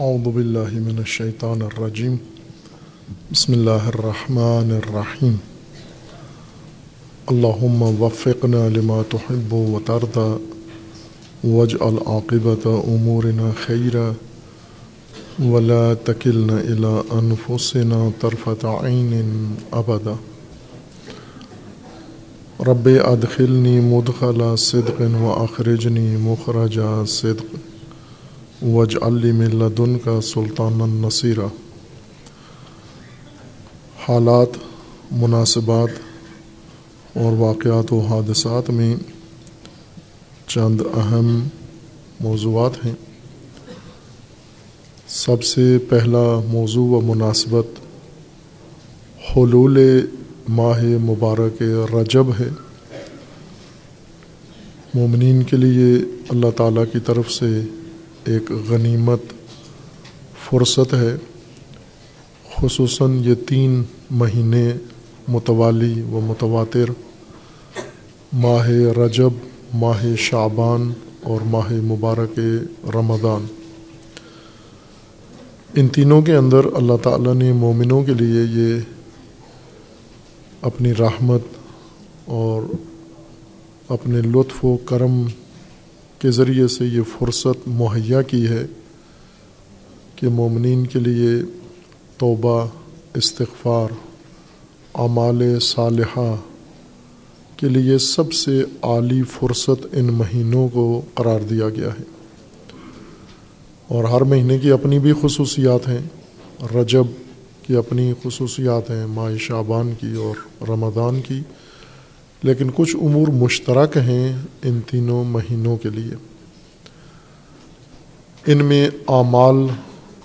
اعوذ باللہ من الشیطان الرجیم بسم اللہ الرحمن الرحیم اللہم وفقنا لما تحب و ترضى واجعل عاقبت امورنا خیرا ولا تکلنا الى انفسنا طرفت عین ابدا رب ادخلنی مدخل صدق و اخرجنی مخرج صدق. وج علی ملدن کا سلطان النصیرہ حالات، مناسبات اور واقعات و حادثات میں چند اہم موضوعات ہیں۔ سب سے پہلا موضوع و مناسبت حلول ماہ مبارک رجب ہے۔ مومنین کے لیے اللہ تعالیٰ کی طرف سے ایک غنیمت فرصت ہے، خصوصاً یہ تین مہینے متوالی و متواتر، ماہ رجب، ماہ شعبان اور ماہ مبارک رمضان۔ ان تینوں کے اندر اللہ تعالیٰ نے مومنوں کے لیے یہ اپنی رحمت اور اپنے لطف و کرم کے ذریعے سے یہ فرصت مہیا کی ہے کہ مومنین کے لیے توبہ، استغفار، اعمال صالحہ کے لیے سب سے اعلیٰ فرصت ان مہینوں کو قرار دیا گیا ہے۔ اور ہر مہینے کی اپنی بھی خصوصیات ہیں۔ رجب کی اپنی خصوصیات ہیں، ماہ شعبان کی اور رمضان کی۔ لیکن کچھ امور مشترک ہیں ان تینوں مہینوں کے لیے۔ ان میں اعمال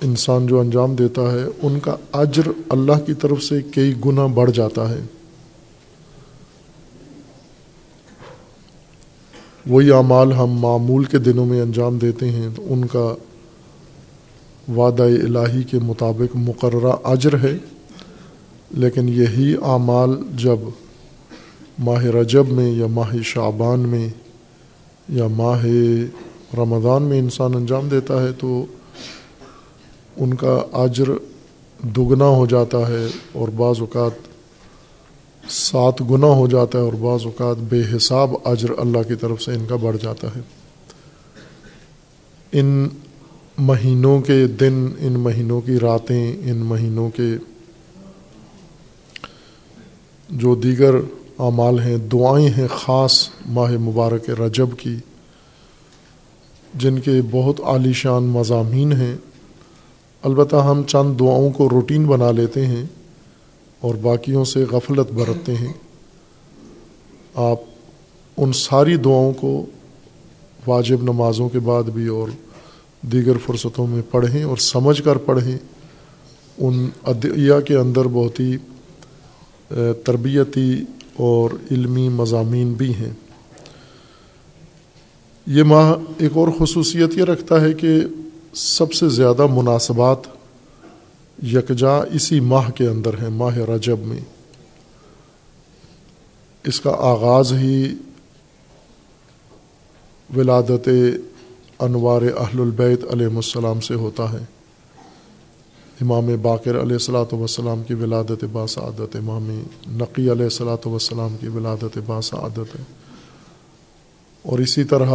انسان جو انجام دیتا ہے، ان کا اجر اللہ کی طرف سے کئی گنا بڑھ جاتا ہے۔ وہی اعمال ہم معمول کے دنوں میں انجام دیتے ہیں، تو ان کا وعدہ الہی کے مطابق مقررہ اجر ہے۔ لیکن یہی اعمال جب ماہ رجب میں یا ماہ شعبان میں یا ماہ رمضان میں انسان انجام دیتا ہے تو ان کا اجر دگنا ہو جاتا ہے اور بعض اوقات سات گنا ہو جاتا ہے اور بعض اوقات بے حساب اجر اللہ کی طرف سے ان کا بڑھ جاتا ہے۔ ان مہینوں کے دن، ان مہینوں کی راتیں، ان مہینوں کے جو دیگر اعمال ہیں، دعائیں ہیں خاص ماہ مبارک رجب کی، جن کے بہت عالی شان مضامین ہیں۔ البتہ ہم چند دعاؤں کو روٹین بنا لیتے ہیں اور باقیوں سے غفلت برتتے ہیں۔ آپ ان ساری دعاؤں کو واجب نمازوں کے بعد بھی اور دیگر فرصتوں میں پڑھیں اور سمجھ کر پڑھیں۔ ان ادعیہ کے اندر بہت ہی تربیتی اور علمی مضامین بھی ہیں۔ یہ ماہ ایک اور خصوصیت یہ رکھتا ہے کہ سب سے زیادہ مناسبات یکجا اسی ماہ کے اندر ہیں، ماہ رجب میں۔ اس کا آغاز ہی ولادت انوار اہل البیت علیہ السلام سے ہوتا ہے۔ امام باقر علیہ السلاۃ وسلام کی ولادت باسعادت امام نقی علیہ السلاۃ وسلام کی ولادت باسعادت ہے۔ اور اسی طرح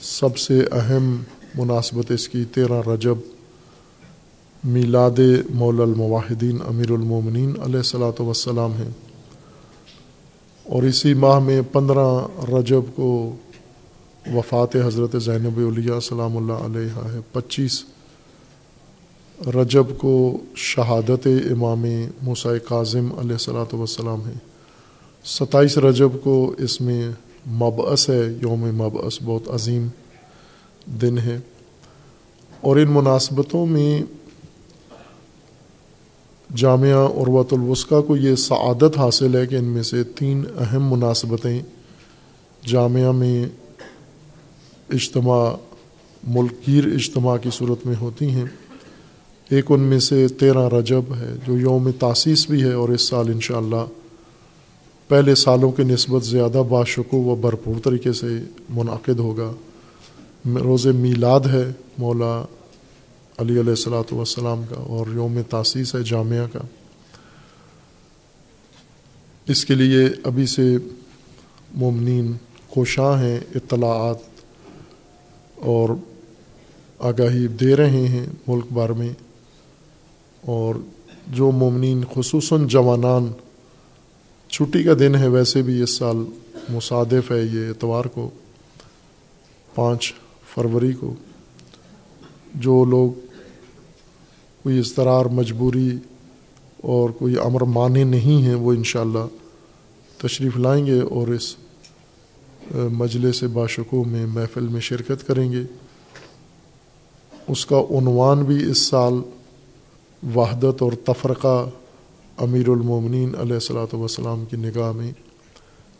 سب سے اہم مناسبت اس کی تیرہ رجب میلاد مول المواحدین امیر المومنین علیہ السلاۃ وسلام ہیں اور اسی ماہ میں پندرہ رجب کو وفات حضرت زینب علیہ السلام اللہ علیہ ہے۔ پچیس رجب کو شہادت امام موسیٰ کاظم علیہ السلاۃ وسلام ہے۔ ستائیس رجب کو اس میں مبعث ہے، یوم مبعث، بہت عظیم دن ہے۔ اور ان مناسبتوں میں جامعہ عروۃ الوسقہ کو یہ سعادت حاصل ہے کہ ان میں سے تین اہم مناسبتیں جامعہ میں اجتماع ملک گیر اجتماع کی صورت میں ہوتی ہیں۔ ایک ان میں سے تیرہ رجب ہے، جو یوم تاسیس بھی ہے اور اس سال انشاءاللہ پہلے سالوں کے نسبت زیادہ باشکو و بھرپور طریقے سے منعقد ہوگا۔ روز میلاد ہے مولا علی علیہ السلاۃ والسلام کا اور یوم تاسیس ہے جامعہ کا۔ اس کے لیے ابھی سے مومنین کوشاں ہیں، اطلاعات اور آگاہی دے رہے ہیں ملک بھر میں۔ اور جو مومنین خصوصاً جوانان چھٹی کا دن ہے، ویسے بھی اس سال مصادف ہے یہ اتوار کو، پانچ فروری کو، جو لوگ کوئی اضطرار، مجبوری اور کوئی امر مانے نہیں ہیں وہ انشاءاللہ تشریف لائیں گے اور اس مجلس باشکوں میں محفل میں شرکت کریں گے۔ اس کا عنوان بھی اس سال وحدت اور تفرقہ امیر المومنین علیہ السلاۃ وسلام کی نگاہ میں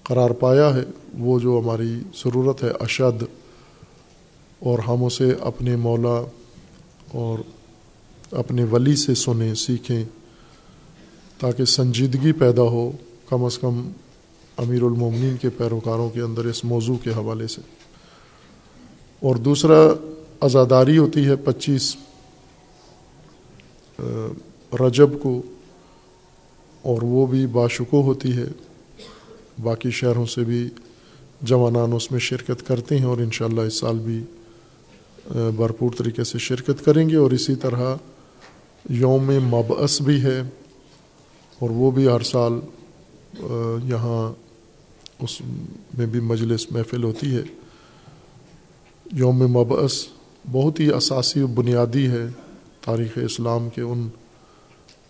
قرار پایا ہے، وہ جو ہماری ضرورت ہے، اشد، اور ہم اسے اپنے مولا اور اپنے ولی سے سنیں، سیکھیں، تاکہ سنجیدگی پیدا ہو کم از کم امیر المومنین کے پیروکاروں کے اندر اس موضوع کے حوالے سے۔ اور دوسرا عزاداری ہوتی ہے، پچیس رجب کو اور وہ بھی باشکو ہوتی ہے۔ باقی شہروں سے بھی جوانان اس میں شرکت کرتے ہیں اور انشاءاللہ اس سال بھی بھرپور طریقے سے شرکت کریں گے اور اسی طرح یوم مبعث بھی ہے اور وہ بھی ہر سال یہاں اس میں بھی مجلس محفل ہوتی ہے۔ یوم مبعث بہت ہی اساسی و بنیادی ہے۔ تاریخ اسلام کے ان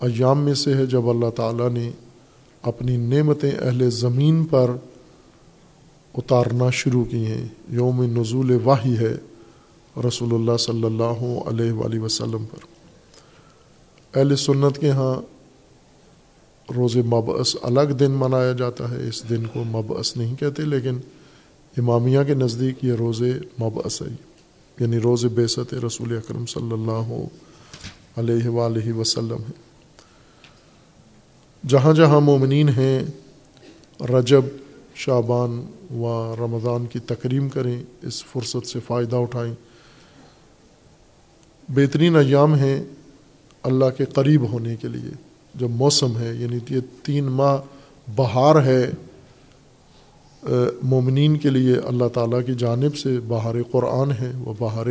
ایام میں سے ہے جب اللہ تعالیٰ نے اپنی نعمتیں اہل زمین پر اتارنا شروع کی ہیں۔ یوم نزول واحی ہے رسول اللہ صلی اللہ علیہ وآلہ وسلم پر۔ اہل سنت کے ہاں روز مبعث الگ دن منایا جاتا ہے۔ اس دن کو مبعث نہیں کہتے، لیکن امامیہ کے نزدیک یہ روز مبعث ہے۔ یعنی روز بیست رسول اکرم صلی اللہ علیہ وآلہ وسلم ہے جہاں جہاں مومنین ہیں، رجب، شعبان و رمضان کی تکریم کریں، اس فرصت سے فائدہ اٹھائیں۔ بہترین ایام ہیں اللہ کے قریب ہونے کے لیے۔ جو موسم ہے یعنی یہ تین ماہ بہار ہے مومنین کے لیے اللہ تعالیٰ کی جانب سے بہار قرآن ہے، وہ بہار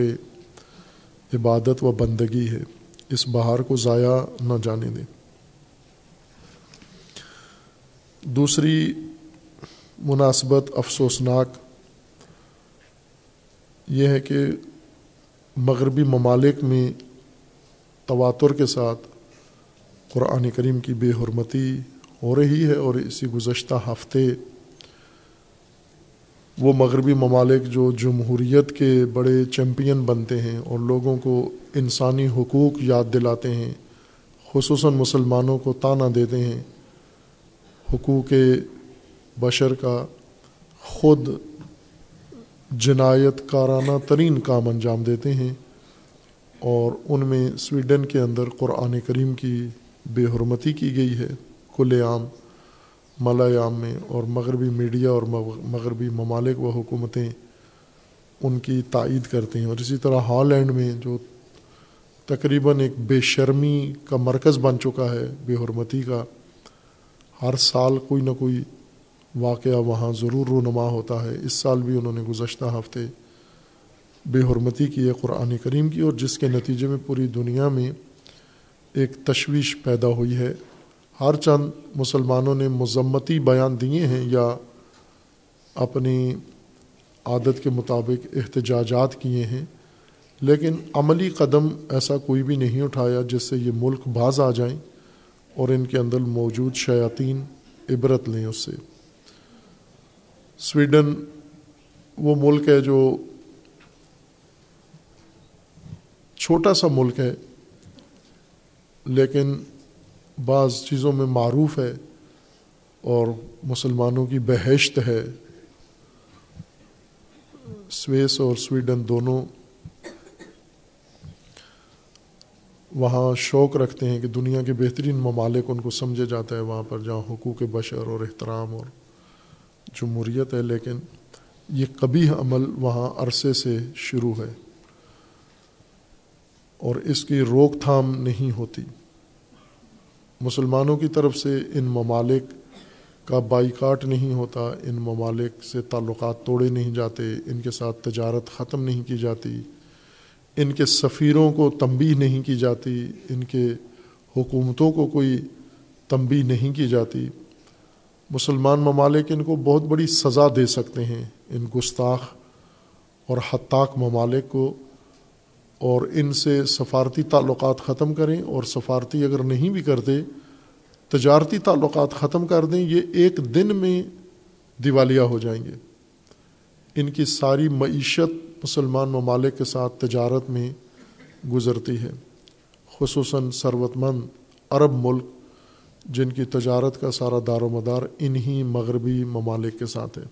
عبادت و بندگی ہے۔ اس بہار کو ضائع نہ جانے دیں۔ دوسری مناسبت افسوسناک یہ ہے کہ مغربی ممالک میں تواتر کے ساتھ قرآن کریم کی بے حرمتی ہو رہی ہے اور اسی گزشتہ ہفتے وہ مغربی ممالک جو جمہوریت کے بڑے چیمپئن بنتے ہیں اور لوگوں کو انسانی حقوق یاد دلاتے ہیں، خصوصاً مسلمانوں کو تانا دیتے ہیں۔ حقوق بشر کا خود جنایت کارانہ ترین کام انجام دیتے ہیں اور ان میں سویڈن کے اندر قرآن کریم کی بے حرمتی کی گئی ہے کل عام۔ ملایام میں اور مغربی میڈیا اور مغربی ممالک و حکومتیں ان کی تائید کرتے ہیں اور اسی طرح ہالینڈ میں جو تقریباً ایک بے شرمی کا مرکز بن چکا ہے، بے حرمتی کا، ہر سال کوئی نہ کوئی واقعہ وہاں ضرور رونما ہوتا ہے۔ اس سال بھی انہوں نے گزشتہ ہفتے بے حرمتی کی ہے قرآن کریم کی اور جس کے نتیجے میں پوری دنیا میں ایک تشویش پیدا ہوئی ہے۔ ہر چند مسلمانوں نے مذمتی بیان دیے ہیں یا اپنی عادت کے مطابق احتجاجات کیے ہیں، لیکن عملی قدم ایسا کوئی بھی نہیں اٹھایا جس سے یہ ملک باز آ جائیں اور ان کے اندر موجود شیاطین عبرت لیں اس سے۔ سویڈن وہ ملک ہے جو چھوٹا سا ملک ہے، لیکن بعض چیزوں میں معروف ہے اور مسلمانوں کی بہشت ہے۔ سویس اور سویڈن دونوں وہاں شوق رکھتے ہیں کہ دنیا کے بہترین ممالک ان کو سمجھا جاتا ہے، وہاں پر جہاں حقوق بشر اور احترام اور جمہوریت ہے، لیکن یہ کبھی عمل وہاں عرصے سے شروع ہے اور اس کی روک تھام نہیں ہوتی۔ مسلمانوں کی طرف سے ان ممالک کا بائی کاٹ نہیں ہوتا، ان ممالک سے تعلقات توڑے نہیں جاتے، ان کے ساتھ تجارت ختم نہیں کی جاتی، ان کے سفیروں کو تنبیہ نہیں کی جاتی، ان کے حکومتوں کو کوئی تنبیہ نہیں کی جاتی۔ مسلمان ممالک ان کو بہت بڑی سزا دے سکتے ہیں۔ ان گستاخ اور حتاق ممالک کو اور ان سے سفارتی تعلقات ختم کریں اور سفارتی اگر نہیں بھی کرتے، تجارتی تعلقات ختم کر دیں، یہ ایک دن میں دیوالیہ ہو جائیں گے۔ ان کی ساری معیشت مسلمان ممالک کے ساتھ تجارت میں گزرتی ہے، خصوصاً ثروت مند عرب ملک، جن کی تجارت کا سارا دار و مدار انہی مغربی ممالک کے ساتھ ہے۔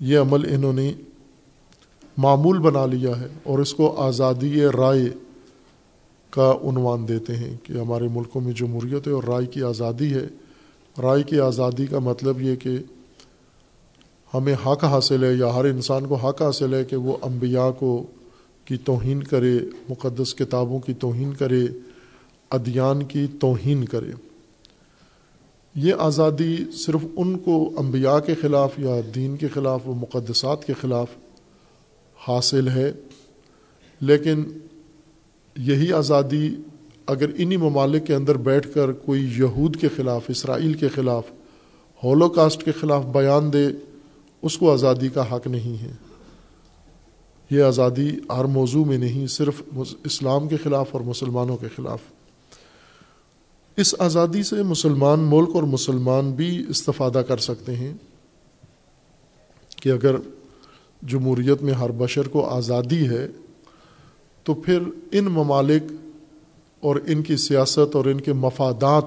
یہ عمل انہوں نے معمول بنا لیا ہے اور اس کو آزادی رائے کا عنوان دیتے ہیں کہ ہمارے ملکوں میں جمہوریت ہے اور رائے کی آزادی ہے۔ رائے کی آزادی کا مطلب یہ کہ ہمیں حق حاصل ہے یا ہر انسان کو حق حاصل ہے کہ وہ انبیاء کو کی توہین کرے، مقدس کتابوں کی توہین کرے، ادیان کی توہین کرے۔ یہ آزادی صرف ان کو انبیاء کے خلاف یا دین کے خلاف و مقدسات کے خلاف حاصل ہے۔ لیکن یہی آزادی اگر انہی ممالک کے اندر بیٹھ کر کوئی یہود کے خلاف، اسرائیل کے خلاف ہولو کاسٹ کے خلاف بیان دے، اس کو آزادی کا حق نہیں ہے۔ یہ آزادی ہر موضوع میں نہیں، صرف اسلام کے خلاف اور مسلمانوں کے خلاف۔ اس آزادی سے مسلمان ملک اور مسلمان بھی استفادہ کر سکتے ہیں کہ اگر جمہوریت میں ہر بشر کو آزادی ہے، تو پھر ان ممالک اور ان کی سیاست اور ان کے مفادات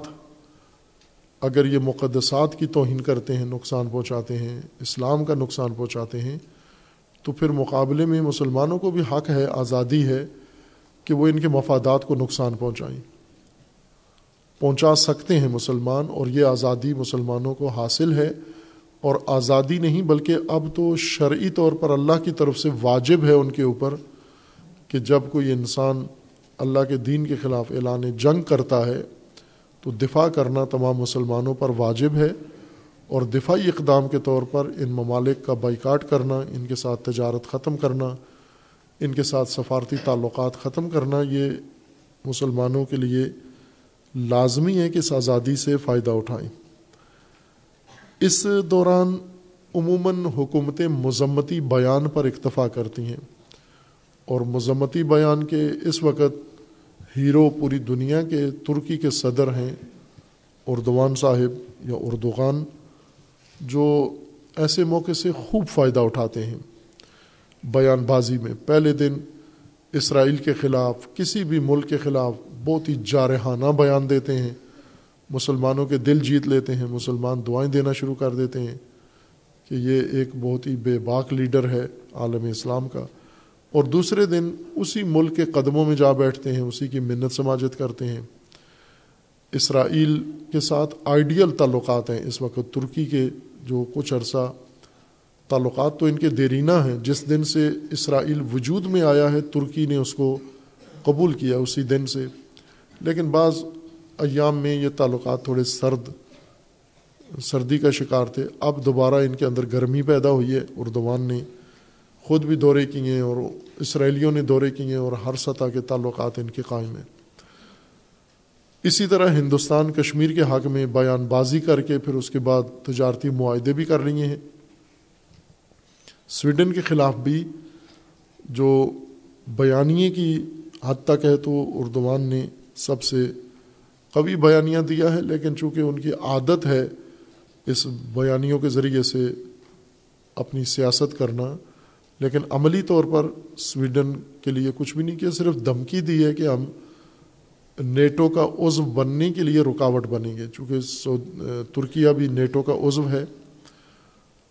اگر یہ مقدسات کی توہین کرتے ہیں، نقصان پہنچاتے ہیں، اسلام کا نقصان پہنچاتے ہیں، تو پھر مقابلے میں مسلمانوں کو بھی حق ہے، آزادی ہے کہ وہ ان کے مفادات کو نقصان پہنچائیں۔ پہنچا سکتے ہیں مسلمان اور یہ آزادی مسلمانوں کو حاصل ہے۔ اور آزادی نہیں، بلکہ اب تو شرعی طور پر اللہ کی طرف سے واجب ہے ان کے اوپر کہ جب کوئی انسان اللہ کے دین کے خلاف اعلان جنگ کرتا ہے، تو دفاع کرنا تمام مسلمانوں پر واجب ہے اور دفاعی اقدام کے طور پر ان ممالک کا بائیکاٹ کرنا، ان کے ساتھ تجارت ختم کرنا، ان کے ساتھ سفارتی تعلقات ختم کرنا، یہ مسلمانوں کے لیے لازمی ہے کہ اس آزادی سے فائدہ اٹھائیں۔ اس دوران عموماً حکومتیں مذمتی بیان پر اکتفا کرتی ہیں اور مذمتی بیان کے اس وقت ہیرو پوری دنیا کے ترکی کے صدر ہیں اردوان صاحب یا اردوغان، جو ایسے موقع سے خوب فائدہ اٹھاتے ہیں۔ بیان بازی میں پہلے دن اسرائیل کے خلاف، کسی بھی ملک کے خلاف بہت ہی جارحانہ بیان دیتے ہیں۔ مسلمانوں کے دل جیت لیتے ہیں، مسلمان دعائیں دینا شروع کر دیتے ہیں کہ یہ ایک بہت ہی بے باک لیڈر ہے عالم اسلام کا۔ اور دوسرے دن اسی ملک کے قدموں میں جا بیٹھتے ہیں، اسی کی منت سماجت کرتے ہیں۔ اسرائیل کے ساتھ آئیڈیل تعلقات ہیں۔ اس وقت ترکی کے جو کچھ عرصہ تعلقات تو ان کے دیرینہ ہیں، جس دن سے اسرائیل وجود میں آیا ہے، ترکی نے اس کو قبول کیا اسی دن سے۔ لیکن بعض ایام میں یہ تعلقات تھوڑے سرد، سردی کا شکار تھے۔ اب دوبارہ ان کے اندر گرمی پیدا ہوئی ہے، اردوان نے خود بھی دورے کیے ہیں اور اسرائیلیوں نے دورے کیے ہیں اور ہر سطح کے تعلقات ان کے قائم ہیں۔ اسی طرح ہندوستان، کشمیر کے حق میں بیان بازی کر کے پھر اس کے بعد تجارتی معاہدے بھی کر لیے ہیں۔ سویڈن کے خلاف بھی جو بیانیے کی حد تک ہے تو اردوان نے سب سے قوی بیانیاں دیا ہے لیکن چونکہ ان کی عادت ہے اس بیانیوں کے ذریعے سے اپنی سیاست کرنا، لیکن عملی طور پر سویڈن کے لیے کچھ بھی نہیں کیا، صرف دھمکی دی ہے کہ ہم نیٹو کا عزو بننے کے لیے رکاوٹ بنیں گے۔ چونکہ ترکیہ بھی نیٹو کا عزو ہے،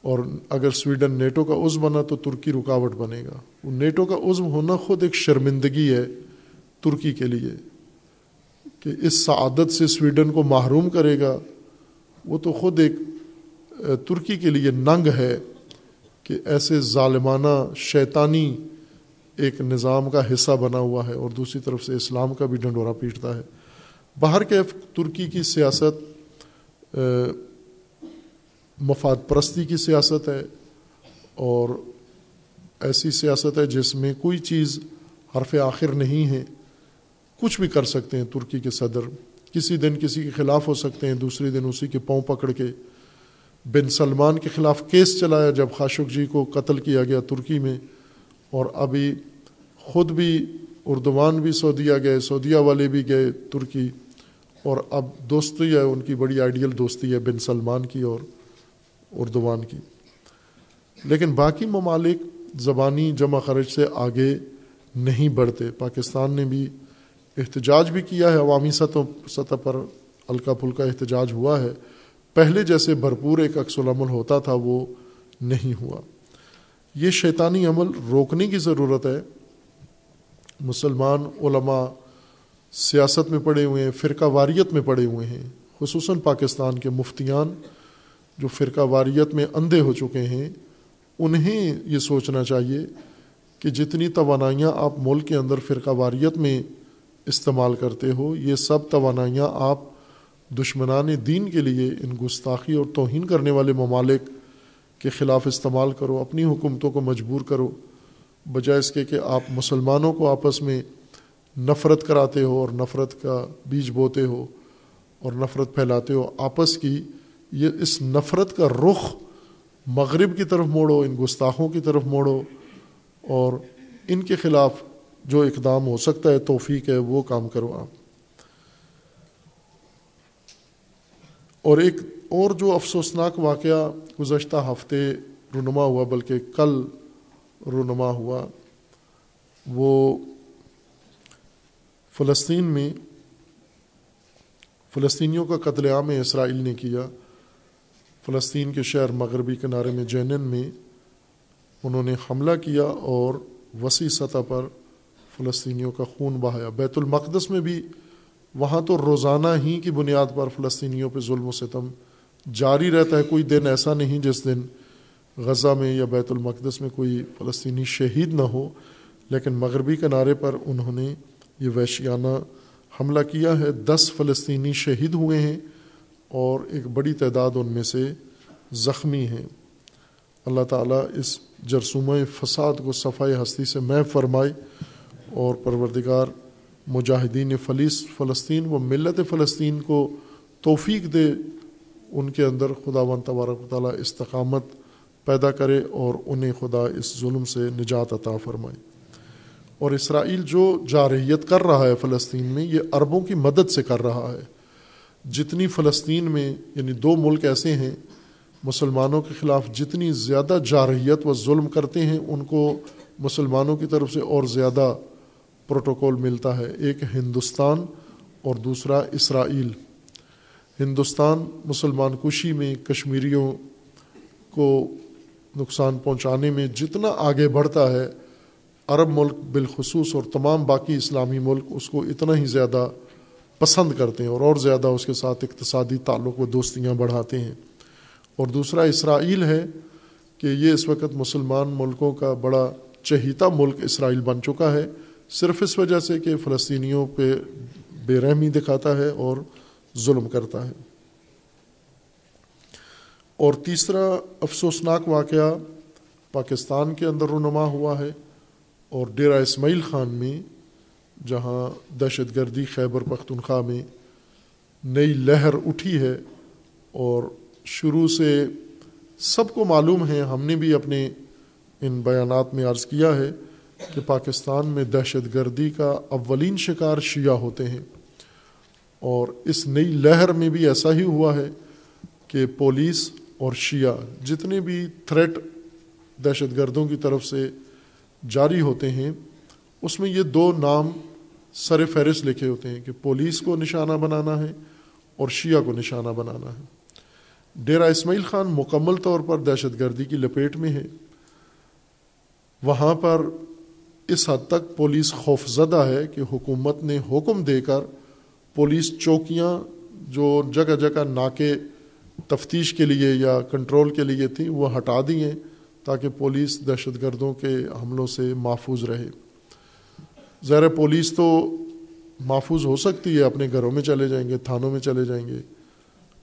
اور اگر سویڈن نیٹو کا عزو بنا تو ترکی رکاوٹ بنے گا۔ نیٹو کا عزو ہونا خود ایک شرمندگی ہے ترکی کے لیے۔ کہ اس سعادت سے سویڈن کو محروم کرے گا، وہ تو خود ایک ترکی کے لیے ننگ ہے کہ ایسے ظالمانہ شیطانی ایک نظام کا حصہ بنا ہوا ہے اور دوسری طرف سے اسلام کا بھی ڈنڈورا پیٹتا ہے۔ باہر کے ترکی کی سیاست مفاد پرستی کی سیاست ہے اور ایسی سیاست ہے جس میں کوئی چیز حرف آخر نہیں ہے۔ کچھ بھی کر سکتے ہیں ترکی کے صدر۔ کسی دن کسی کے خلاف ہو سکتے ہیں دوسری دن اسی کے پاؤں پکڑ کے۔ بن سلمان کے خلاف کیس چلایا جب خاشق جی کو قتل کیا گیا ترکی میں۔ اور ابھی خود بھی اردوان بھی سعودیہ گئے، سعودیہ والے بھی گئے ترکی۔ اور اب دوستی ہے، ان کی بڑی آئیڈیل دوستی ہے بن سلمان کی اور اردوان کی۔ لیکن باقی ممالک زبانی جمع خرچ سے آگے نہیں بڑھتے۔ پاکستان نے بھی احتجاج بھی کیا ہے، عوامی سطح سطح پر ہلکا پھلکا احتجاج ہوا ہے۔ پہلے جیسے بھرپور ایک عکس العمل ہوتا تھا، وہ نہیں ہوا۔ یہ شیطانی عمل روکنے کی ضرورت ہے۔ مسلمان علماء سیاست میں پڑے ہوئے ہیں، فرقہ واریت میں پڑے ہوئے ہیں۔ خصوصاً پاکستان کے مفتیان جو فرقہ واریت میں اندھے ہو چکے ہیں، انہیں یہ سوچنا چاہیے کہ جتنی توانائیاں آپ ملک کے اندر فرقہ واریت میں استعمال کرتے ہو، یہ سب توانائیاں آپ دشمنان دین کے لیے ان گستاخی اور توہین کرنے والے ممالک کے خلاف استعمال کرو، اپنی حکومتوں کو مجبور کرو، بجائے اس کے کہ آپ مسلمانوں کو آپس میں نفرت کراتے ہو اور نفرت کا بیج بوتے ہو اور نفرت پھیلاتے ہو، آپس کی یہ اس نفرت کا رخ مغرب کی طرف موڑو، ان گستاخوں کی طرف موڑو اور ان کے خلاف جو اقدام ہو سکتا ہے، توفیق ہے، وہ کام کرو آپ۔ اور ایک اور جو افسوسناک واقعہ گزشتہ ہفتے رونما ہوا، بلکہ کل رونما ہوا، وہ فلسطین میں فلسطینیوں کا قتل عام اسرائیل نے کیا۔ فلسطین کے شہر مغربی کنارے میں، جینن میں انہوں نے حملہ کیا اور وسیع سطح پر فلسطینیوں کا خون بہایا۔ بیت المقدس میں بھی وہاں تو روزانہ ہی کی بنیاد پر فلسطینیوں پہ ظلم و ستم جاری رہتا ہے۔ کوئی دن ایسا نہیں جس دن غزہ میں یا بیت المقدس میں کوئی فلسطینی شہید نہ ہو۔ لیکن مغربی کنارے پر انہوں نے یہ وحشیانہ حملہ کیا ہے۔ دس فلسطینی شہید ہوئے ہیں اور ایک بڑی تعداد ان میں سے زخمی ہیں۔ اللہ تعالیٰ اس جرسومہ فساد کو صفائی ہستی سے میں فرمائے۔ اور پروردگار مجاہدین فلیس فلسطین و ملت فلسطین کو توفیق دے، ان کے اندر خدا و تبارک و تعالیٰ استقامت پیدا کرے اور انہیں خدا اس ظلم سے نجات عطا فرمائے۔ اور اسرائیل جو جارحیت کر رہا ہے فلسطین میں، یہ عربوں کی مدد سے کر رہا ہے۔ جتنی فلسطین میں یعنی دو ملک ایسے ہیں، مسلمانوں کے خلاف جتنی زیادہ جارحیت و ظلم کرتے ہیں، ان کو مسلمانوں کی طرف سے اور زیادہ پروٹوکول ملتا ہے، ایک ہندوستان اور دوسرا اسرائیل۔ ہندوستان مسلمان کشی میں کشمیریوں کو نقصان پہنچانے میں جتنا آگے بڑھتا ہے، عرب ملک بالخصوص اور تمام باقی اسلامی ملک اس کو اتنا ہی زیادہ پسند کرتے ہیں اور اور زیادہ اس کے ساتھ اقتصادی تعلق و دوستیاں بڑھاتے ہیں۔ اور دوسرا اسرائیل ہے کہ یہ اس وقت مسلمان ملکوں کا بڑا چہیتا ملک اسرائیل بن چکا ہے۔ صرف اس وجہ سے کہ فلسطینیوں پہ بے رحمی دکھاتا ہے اور ظلم کرتا ہے۔ اور تیسرا افسوسناک واقعہ پاکستان کے اندر رونما ہوا ہے اور ڈیرا اسماعیل خان میں، جہاں دہشت گردی خیبر پختونخوا میں نئی لہر اٹھی ہے اور شروع سے سب کو معلوم ہے، ہم نے بھی اپنے ان بیانات میں عرض کیا ہے کہ پاکستان میں دہشت گردی کا اولین شکار شیعہ ہوتے ہیں۔ اور اس نئی لہر میں بھی ایسا ہی ہوا ہے کہ پولیس اور شیعہ جتنے بھی تھریٹ دہشت گردوں کی طرف سے جاری ہوتے ہیں، اس میں یہ دو نام سر فہرست لکھے ہوتے ہیں کہ پولیس کو نشانہ بنانا ہے اور شیعہ کو نشانہ بنانا ہے۔ ڈیرا اسماعیل خان مکمل طور پر دہشت گردی کی لپیٹ میں ہے۔ وہاں پر اس حد تک پولیس خوف زدہ ہے کہ حکومت نے حکم دے کر پولیس چوکیاں جو جگہ جگہ ناکے تفتیش کے لیے یا کنٹرول کے لیے تھیں، وہ ہٹا دی ہیں تاکہ پولیس دہشت گردوں کے حملوں سے محفوظ رہے۔ زیر پولیس تو محفوظ ہو سکتی ہے، اپنے گھروں میں چلے جائیں گے، تھانوں میں چلے جائیں گے،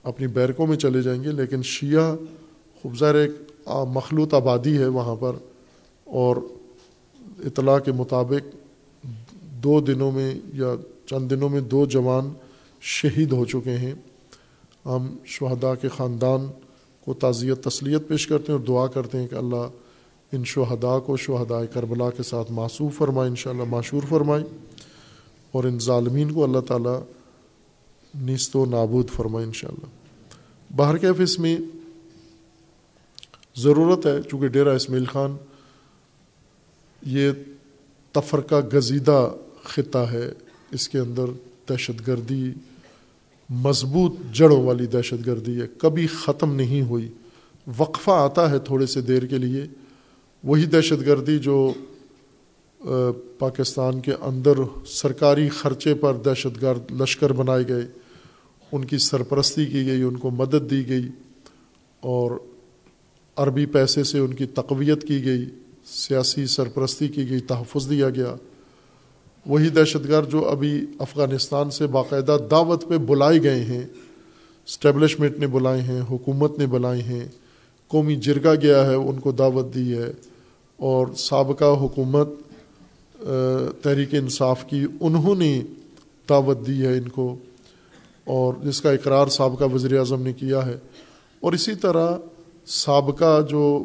اپنی بیرکوں میں چلے جائیں گے، لیکن شیعہ خوب ظاہر ایک مخلوط آبادی ہے وہاں پر اور اطلاع کے مطابق دو دنوں میں یا چند دنوں میں دو جوان شہید ہو چکے ہیں۔ ہم شہداء کے خاندان کو تعزیت تسلیت پیش کرتے ہیں اور دعا کرتے ہیں کہ اللہ ان شہداء کو شہداء کربلا کے ساتھ معصوف فرمائے ان شاء اللہ معشور فرمائے۔ اور ان ظالمین کو اللہ تعالیٰ نیست و نابود فرمائے ان شاء اللہ باہر کیف اس میں ضرورت ہے، چونکہ ڈیرا اسمیل خان یہ تفرقہ گزیدہ خطہ ہے۔ اس کے اندر دہشت گردی مضبوط جڑوں والی دہشت گردی ہے۔ کبھی ختم نہیں ہوئی۔ وقفہ آتا ہے تھوڑے سے دیر کے لیے۔ وہی دہشت گردی جو پاکستان کے اندر سرکاری خرچے پر دہشت گرد لشکر بنائے گئے۔ ان کی سرپرستی کی گئی، ان کو مدد دی گئی اور عربی پیسے سے ان کی تقویت کی گئی۔ سیاسی سرپرستی کی گئی، تحفظ دیا گیا۔ وہی دہشت گرد جو ابھی افغانستان سے باقاعدہ دعوت پہ بلائے گئے ہیں، اسٹیبلشمنٹ نے بلائے ہیں، حکومت نے بلائے ہیں، قومی جرگا گیا ہے، ان کو دعوت دی ہے۔ اور سابقہ حکومت تحریک انصاف کی انہوں نے دعوت دی ہے ان کو۔ اور جس کا اقرار سابقہ وزیر اعظم نے کیا ہے۔ اور اسی طرح سابقہ جو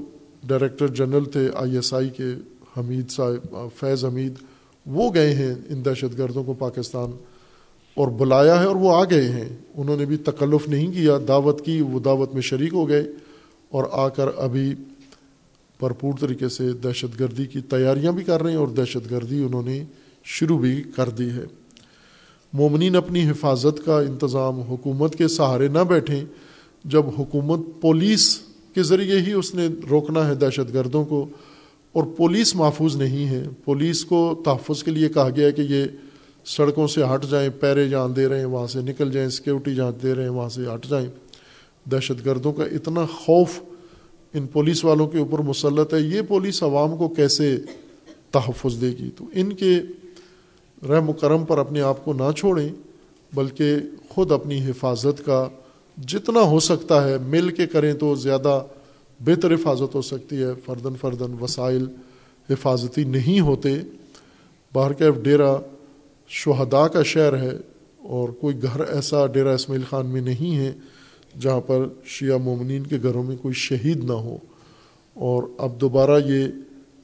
ڈائریکٹر جنرل تھے آئی ایس آئی کے حمید صاحب فیض حمید، وہ گئے ہیں ان دہشت گردوں کو پاکستان اور بلایا ہے اور وہ آ گئے ہیں۔ انہوں نے بھی تکلف نہیں کیا، دعوت کی، وہ دعوت میں شریک ہو گئے اور آ کر ابھی بھرپور طریقے سے دہشت گردی کی تیاریاں بھی کر رہے ہیں اور دہشت گردی انہوں نے شروع بھی کر دی ہے۔ مومنین اپنی حفاظت کا انتظام حکومت کے سہارے نہ بیٹھیں۔ جب حکومت پولیس کے ذریعے ہی اس نے روکنا ہے دہشت گردوں کو اور پولیس محفوظ نہیں ہے۔ پولیس کو تحفظ کے لیے کہا گیا ہے کہ یہ سڑکوں سے ہٹ جائیں، پیرے جان دے رہے ہیں، وہاں سے نکل جائیں سیکورٹی جان دے رہے ہیں، وہاں سے ہٹ جائیں۔ دہشت گردوں کا اتنا خوف ان پولیس والوں کے اوپر مسلط ہے۔ یہ پولیس عوام کو کیسے تحفظ دے گی؟ تو ان کے رحم و کرم پر اپنے آپ کو نہ چھوڑیں، بلکہ خود اپنی حفاظت کا جتنا ہو سکتا ہے، مل کے کریں تو زیادہ بہتر حفاظت ہو سکتی ہے۔ فردن فردن وسائل حفاظتی نہیں ہوتے۔ باہر کیف ڈیرا شہداء کا شہر ہے اور کوئی گھر ایسا ڈیرا اسماعیل خان میں نہیں ہے جہاں پر شیعہ مومنین کے گھروں میں کوئی شہید نہ ہو۔ اور اب دوبارہ یہ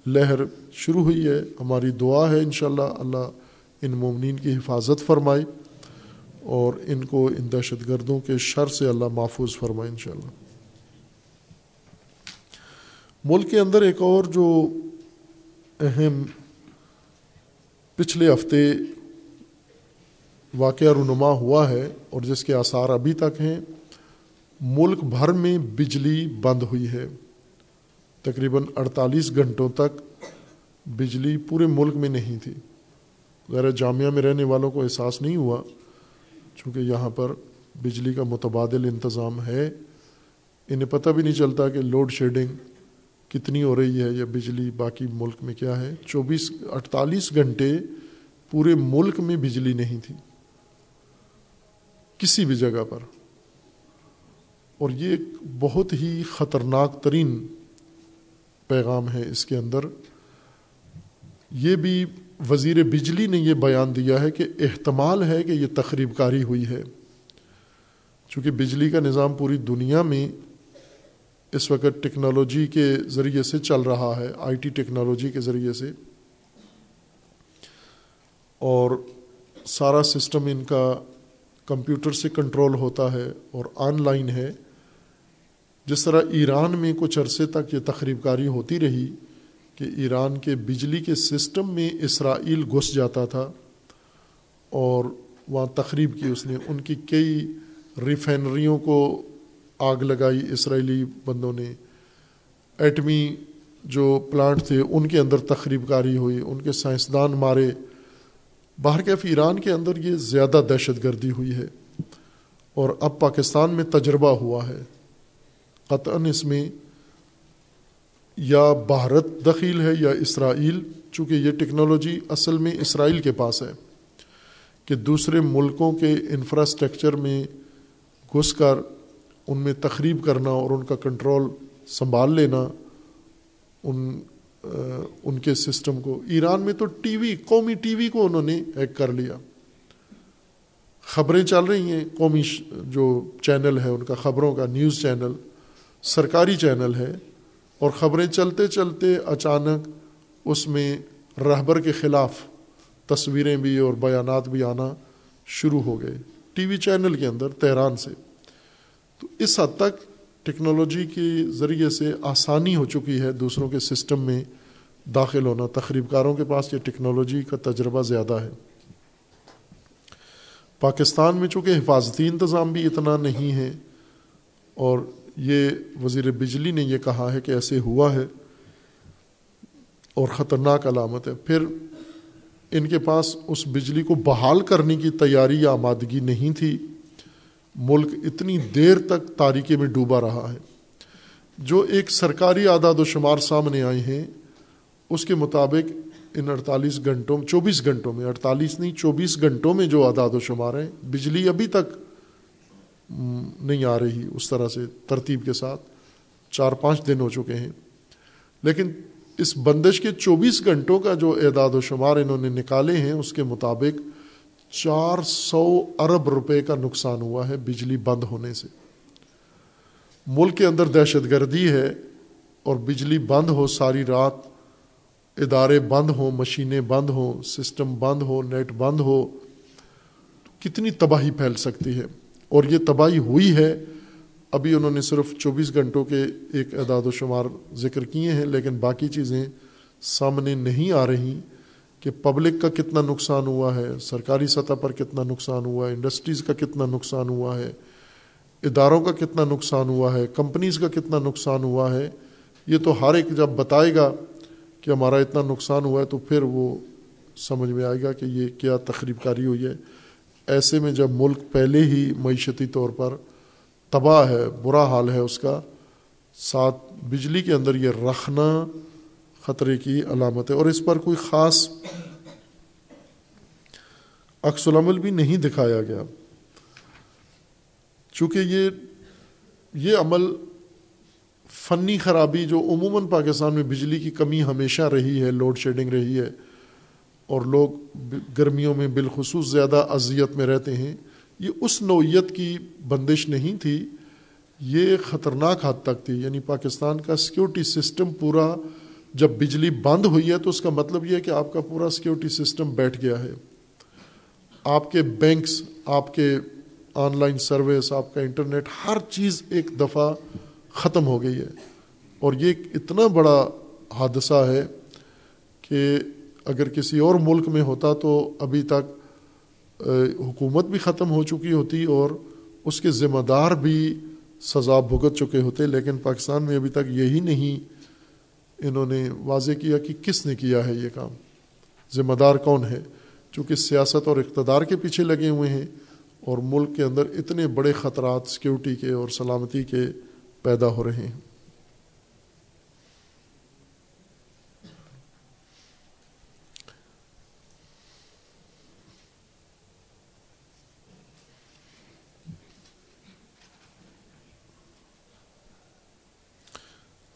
لہر شروع ہوئی ہے۔ ہماری دعا ہے انشاءاللہ اللہ ان مومنین کی حفاظت فرمائے۔ اور ان کو ان دہشت گردوں کے شر سے اللہ محفوظ فرمائے انشاءاللہ۔ ملک کے اندر ایک اور جو اہم پچھلے ہفتے واقعہ رونما ہوا ہے اور جس کے آثار ابھی تک ہیں، ملک بھر میں بجلی بند ہوئی ہے۔ تقریباً اڑتالیس گھنٹوں تک بجلی پورے ملک میں نہیں تھی۔ غیر جامعہ میں رہنے والوں کو احساس نہیں ہوا چونکہ یہاں پر بجلی کا متبادل انتظام ہے، انہیں پتہ بھی نہیں چلتا کہ لوڈ شیڈنگ کتنی ہو رہی ہے یا بجلی باقی ملک میں کیا ہے۔ چوبیس اڑتالیس گھنٹے پورے ملک میں بجلی نہیں تھی۔ کسی بھی جگہ پر۔ اور یہ ایک بہت ہی خطرناک ترین پیغام ہے اس کے اندر۔ یہ بھی وزیر بجلی نے یہ بیان دیا ہے کہ احتمال ہے کہ یہ تقریب کاری ہوئی ہے۔ چونکہ بجلی کا نظام پوری دنیا میں اس وقت ٹیکنالوجی کے ذریعے سے چل رہا ہے، آئی ٹی ٹیکنالوجی کے ذریعے سے۔ اور سارا سسٹم ان کا کمپیوٹر سے کنٹرول ہوتا ہے اور آن لائن ہے۔ جس طرح ایران میں کچھ عرصے تک یہ تقریب کاری ہوتی رہی کہ ایران کے بجلی کے سسٹم میں اسرائیل گھس جاتا تھا اور وہاں تقریب کی اس نے۔ ان کی کئی ریفائنریوں کو آگ لگائی اسرائیلی بندوں نے۔ ایٹمی جو پلانٹ تھے، ان کے اندر تقریب کاری ہوئی، ان کے سائنسدان مارے۔ باہر کیف ایران کے اندر یہ زیادہ دہشت گردی ہوئی ہے اور اب پاکستان میں تجربہ ہوا ہے۔ قطعاً اس میں یا بھارت دخیل ہے یا اسرائیل، چونکہ یہ ٹیکنالوجی اصل میں اسرائیل کے پاس ہے، کہ دوسرے ملکوں کے انفراسٹرکچر میں گھس کر ان میں تقریب کرنا اور ان کا کنٹرول سنبھال لینا ان ان کے سسٹم کو۔ ایران میں تو ٹی وی، قومی ٹی وی کو انہوں نے ہیک کر لیا۔ خبریں چل رہی ہیں، قومی جو چینل ہے ان کا، خبروں کا، نیوز چینل، سرکاری چینل ہے۔ اور خبریں چلتے چلتے اچانک اس میں رہبر کے خلاف تصویریں بھی اور بیانات بھی آنا شروع ہو گئے ٹی وی چینل کے اندر تہران سے۔ تو اس حد تک ٹیکنالوجی کے ذریعے سے آسانی ہو چکی ہے دوسروں کے سسٹم میں داخل ہونا۔ تقریب کاروں کے پاس یہ ٹیکنالوجی کا تجربہ زیادہ ہے۔ پاکستان میں چونکہ حفاظتی انتظام بھی اتنا نہیں ہے اور یہ وزیر بجلی نے یہ کہا ہے کہ ایسے ہوا ہے اور خطرناک علامت ہے۔ پھر ان کے پاس اس بجلی کو بحال کرنے کی تیاری یا آمادگی نہیں تھی۔ ملک اتنی دیر تک تاریکی میں ڈوبا رہا ہے۔ جو ایک سرکاری اعداد و شمار سامنے آئے ہیں، اس کے مطابق ان اڑتالیس گھنٹوں، چوبیس گھنٹوں میں، اڑتالیس نہیں، چوبیس گھنٹوں میں جو اعداد و شمار ہیں، بجلی ابھی تک نہیں آ رہی اس طرح سے ترتیب کے ساتھ۔ چار پانچ دن ہو چکے ہیں۔ لیکن اس بندش کے چوبیس گھنٹوں کا جو اعداد و شمار انہوں نے نکالے ہیں، اس کے مطابق چار سو ارب روپے کا نقصان ہوا ہے بجلی بند ہونے سے۔ ملک کے اندر دہشت گردی ہے اور بجلی بند ہو، ساری رات ادارے بند ہوں، مشینیں بند ہوں، سسٹم بند ہو، نیٹ بند ہو، کتنی تباہی پھیل سکتی ہے۔ اور یہ تباہی ہوئی ہے، ابھی انہوں نے صرف چوبیس گھنٹوں کے ایک اعداد و شمار ذکر کیے ہیں، لیکن باقی چیزیں سامنے نہیں آ رہی کہ پبلک کا کتنا نقصان ہوا ہے، سرکاری سطح پر کتنا نقصان ہوا ہے انڈسٹریز کا کتنا نقصان ہوا ہے، اداروں کا کتنا نقصان ہوا ہے کمپنیز کا کتنا نقصان ہوا ہے، یہ تو ہر ایک جب بتائے گا کہ ہمارا اتنا نقصان ہوا ہے تو پھر وہ سمجھ میں آئے گا کہ یہ کیا تقریب کاری ہوئی ہے۔ ایسے میں جب ملک پہلے ہی معیشتی طور پر تباہ ہے، برا حال ہے اس کا، ساتھ بجلی کے اندر یہ رکھنا خطرے کی علامت ہے۔ اور اس پر کوئی خاص عکس العمل بھی نہیں دکھایا گیا۔ چونکہ یہ یہ عمل فنی خرابی جو عموماً پاکستان میں بجلی کی کمی ہمیشہ رہی ہے، لوڈ شیڈنگ رہی ہے اور لوگ گرمیوں میں بالخصوص زیادہ اذیت میں رہتے ہیں، یہ اس نوعیت کی بندش نہیں تھی، یہ خطرناک حد تک تھی۔ یعنی پاکستان کا سیکورٹی سسٹم پورا جب بجلی بند ہوئی ہے تو اس کا مطلب یہ ہے کہ آپ کا پورا سیکورٹی سسٹم بیٹھ گیا ہے۔ آپ کے بینکس، آپ کے آن لائن سروس، آپ کا انٹرنیٹ، ہر چیز ایک دفعہ ختم ہو گئی ہے۔ اور یہ اتنا بڑا حادثہ ہے کہ اگر کسی اور ملک میں ہوتا تو ابھی تک حکومت بھی ختم ہو چکی ہوتی اور اس کے ذمہ دار بھی سزا بھگت چکے ہوتے، لیکن پاکستان میں ابھی تک یہی نہیں۔ انہوں نے واضح کیا کہ کس نے کیا ہے یہ کام؟ ذمہ دار کون ہے؟ چونکہ سیاست اور اقتدار کے پیچھے لگے ہوئے ہیں اور ملک کے اندر اتنے بڑے خطرات، سیکیورٹی کے اور سلامتی کے پیدا ہو رہے ہیں۔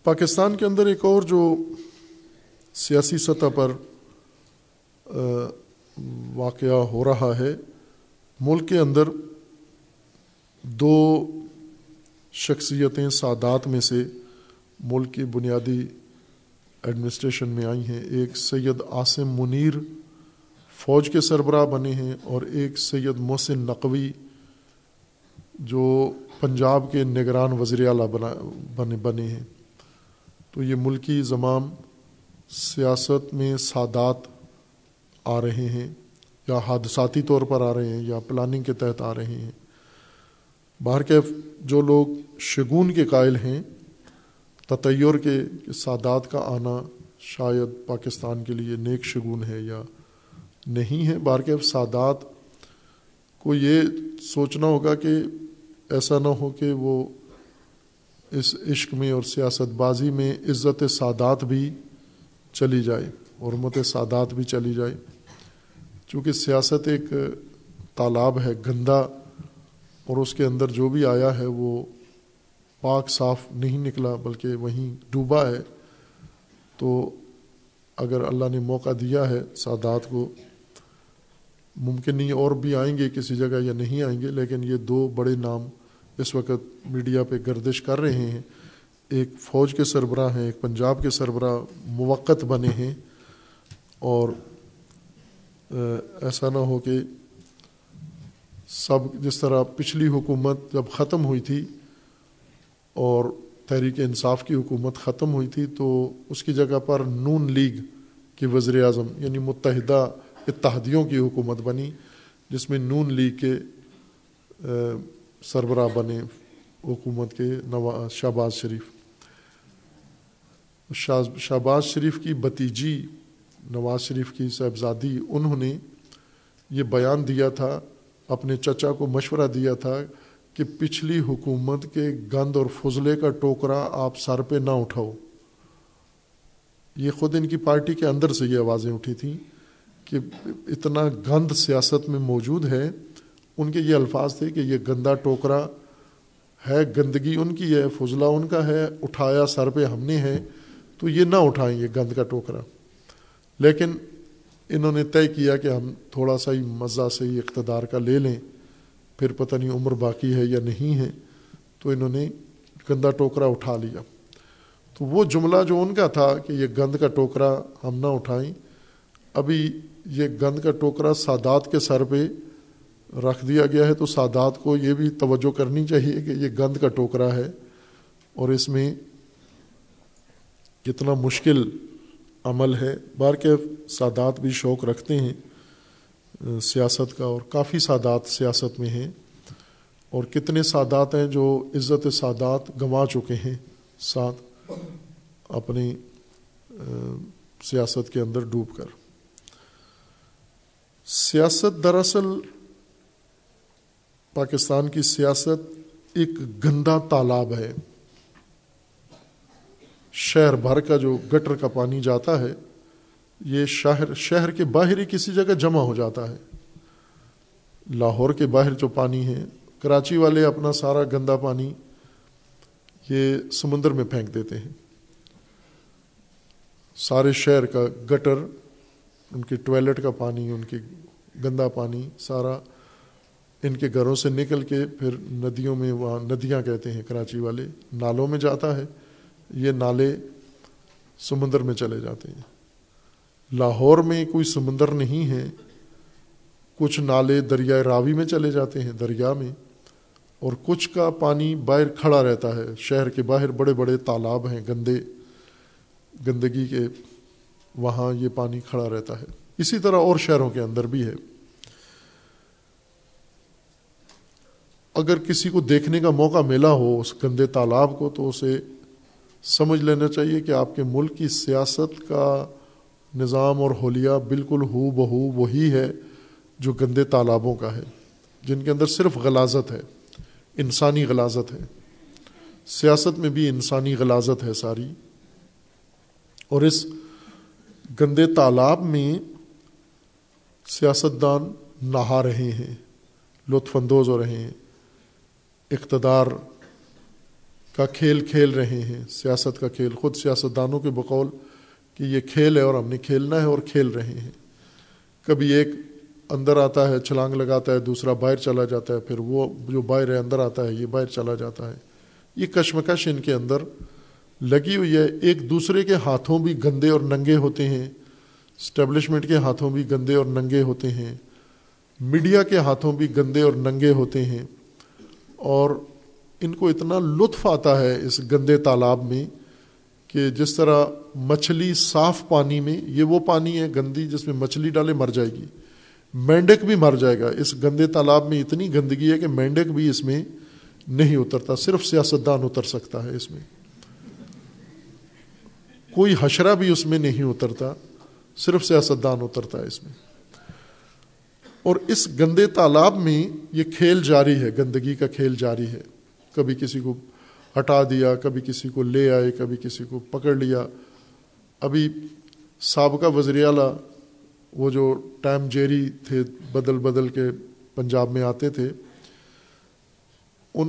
پاکستان کے اندر ایک اور جو سیاسی سطح پر واقعہ ہو رہا ہے، ملک کے اندر دو شخصیتیں سادات میں سے ملک کی بنیادی ایڈمنسٹریشن میں آئی ہیں۔ ایک سید عاصم منیر فوج کے سربراہ بنے ہیں اور ایک سید محسن نقوی جو پنجاب کے نگران وزیر اعلیٰ بنا، بنے بنے ہیں۔ تو یہ ملکی زمام سیاست میں سادات آ رہے ہیں یا حادثاتی طور پر آ رہے ہیں یا پلاننگ کے تحت آ رہے ہیں۔ باہر کے جو لوگ شگون کے قائل ہیں، تطیر کے سادات کا آنا شاید پاکستان کے لیے نیک شگون ہے یا نہیں ہے۔ باہر کے سادات کو یہ سوچنا ہوگا کہ ایسا نہ ہو کہ وہ اس عشق میں اور سیاست بازی میں عزت سادات بھی چلی جائے، حرمت سادات بھی چلی جائے۔ چونکہ سیاست ایک تالاب ہے، گندا، اور اس کے اندر جو بھی آیا ہے وہ پاک صاف نہیں نکلا، بلکہ وہیں ڈوبا ہے۔ تو اگر اللہ نے موقع دیا ہے سادات کو، ممکن نہیں اور بھی آئیں گے کسی جگہ یا نہیں آئیں گے، لیکن یہ دو بڑے نام اس وقت میڈیا پہ گردش کر رہے ہیں۔ ایک فوج کے سربراہ ہیں، ایک پنجاب کے سربراہ موقع بنے ہیں۔ اور ایسا نہ ہو کہ سب، جس طرح پچھلی حکومت جب ختم ہوئی تھی اور تحریک انصاف کی حکومت ختم ہوئی تھی، تو اس کی جگہ پر نون لیگ کی وزیر اعظم یعنی متحدہ اتحادیوں کی حکومت بنی، جس میں نون لیگ کے سربراہ بنے حکومت کے نواز شہباز شریف۔ شہباز شریف کی بتیجی نواز شریف کی صاحبزادی، انہوں نے یہ بیان دیا تھا، اپنے چچا کو مشورہ دیا تھا کہ پچھلی حکومت کے گند اور فضلے کا ٹوکرا آپ سر پہ نہ اٹھاؤ۔ یہ خود ان کی پارٹی کے اندر سے یہ آوازیں اٹھی تھیں کہ اتنا گند سیاست میں موجود ہے ان کے یہ الفاظ تھے کہ یہ گندا ٹوکرا ہے، گندگی ان کی ہے، فضلہ ان کا ہے، اٹھایا سر پہ ہم نے ہے، تو یہ نہ اٹھائیں یہ گند کا ٹوکرا۔ لیکن انہوں نے طے کیا کہ ہم تھوڑا سا ہی مزہ سے ہی اقتدار کا لے لیں، پھر پتہ نہیں عمر باقی ہے یا نہیں ہے، تو انہوں نے گندا ٹوکرا اٹھا لیا۔ تو وہ جملہ جو ان کا تھا کہ یہ گند کا ٹوکرا ہم نہ اٹھائیں، ابھی یہ گند کا ٹوکرا سادات کے سر پہ رکھ دیا گیا ہے تو سادات کو یہ بھی توجہ کرنی چاہیے کہ یہ گند کا ٹوکرا ہے اور اس میں کتنا مشکل عمل ہے۔ بار کے سادات بھی شوق رکھتے ہیں، سیاست کا اور کافی سادات سیاست میں ہیں۔ اور کتنے سادات ہیں جو عزت سادات گنوا چکے ہیں۔ ساتھ اپنی سیاست کے اندر ڈوب کر۔ سیاست دراصل پاکستان کی سیاست ایک گندا تالاب ہے۔ شہر بھر کا جو گٹر کا پانی جاتا ہے، یہ شہر شہر کے باہر ہی کسی جگہ جمع ہو جاتا ہے۔ لاہور کے باہر جو پانی ہے، کراچی والے اپنا سارا گندا پانی یہ سمندر میں پھینک دیتے ہیں۔ سارے شہر کا گٹر، ان کے ٹوائلٹ کا پانی، ان کے گندا پانی، سارا ان کے گھروں سے نکل کے پھر ندیوں میں وہاں ندیاں کہتے ہیں، کراچی والے، نالوں میں جاتا ہے۔ یہ نالے سمندر میں چلے جاتے ہیں۔ لاہور میں کوئی سمندر نہیں ہے، کچھ نالے دریائے راوی میں چلے جاتے ہیں، دریا میں۔ اور کچھ کا پانی باہر کھڑا رہتا ہے۔ شہر کے باہر بڑے بڑے تالاب ہیں، گندے، گندگی کے وہاں یہ پانی کھڑا رہتا ہے۔ اسی طرح اور شہروں کے اندر بھی ہے۔ اگر کسی کو دیکھنے کا موقع ملا ہو اس گندے تالاب کو تو اسے سمجھ لینا چاہیے کہ آپ کے ملک کی سیاست کا نظام اور حلیہ بالکل ہو بہو وہی ہے جو گندے تالابوں کا ہے، جن کے اندر صرف غلازت ہے، انسانی غلازت ہے۔ سیاست میں بھی انسانی غلازت ہے ساری۔ اور اس گندے تالاب میں سیاستدان نہا رہے ہیں، لطف اندوز ہو رہے ہیں۔ اقتدار کا کھیل کھیل رہے ہیں، سیاست کا کھیل۔ خود سیاستدانوں کے بقول کہ یہ کھیل ہے اور ہم نے کھیلنا ہے اور کھیل رہے ہیں۔ کبھی ایک اندر آتا ہے، چھلانگ لگاتا ہے، دوسرا باہر چلا جاتا ہے، پھر وہ جو باہر ہے، اندر آتا ہے، یہ باہر چلا جاتا ہے۔ یہ کشمکش ان کے اندر لگی ہوئی ہے۔ ایک دوسرے کے ہاتھوں بھی گندے اور ننگے ہوتے ہیں۔ اسٹیبلشمنٹ کے ہاتھوں بھی گندے اور ننگے ہوتے ہیں۔ میڈیا کے ہاتھوں بھی گندے اور ننگے ہوتے ہیں۔ اور ان کو اتنا لطف آتا ہے اس گندے تالاب میں کہ جس طرح مچھلی صاف پانی میں، یہ وہ پانی ہے گندی جس میں مچھلی ڈالے مر جائے گی، مینڈک بھی مر جائے گا۔ اس گندے تالاب میں اتنی گندگی ہے کہ مینڈک بھی اس میں نہیں اترتا، صرف سیاستدان اتر سکتا ہے اس میں۔ کوئی حشرہ بھی اس میں نہیں اترتا، صرف سیاستدان اترتا ہے اس میں۔ اور اس گندے تالاب میں یہ کھیل جاری ہے، گندگی کا کھیل جاری ہے۔ کبھی کسی کو ہٹا دیا، کبھی کسی کو لے آئے، کبھی کسی کو پکڑ لیا۔ ابھی سابقہ وزیر اعلیٰ وہ جو ٹائم جیری تھے بدل بدل کے پنجاب میں آتے تھے، ان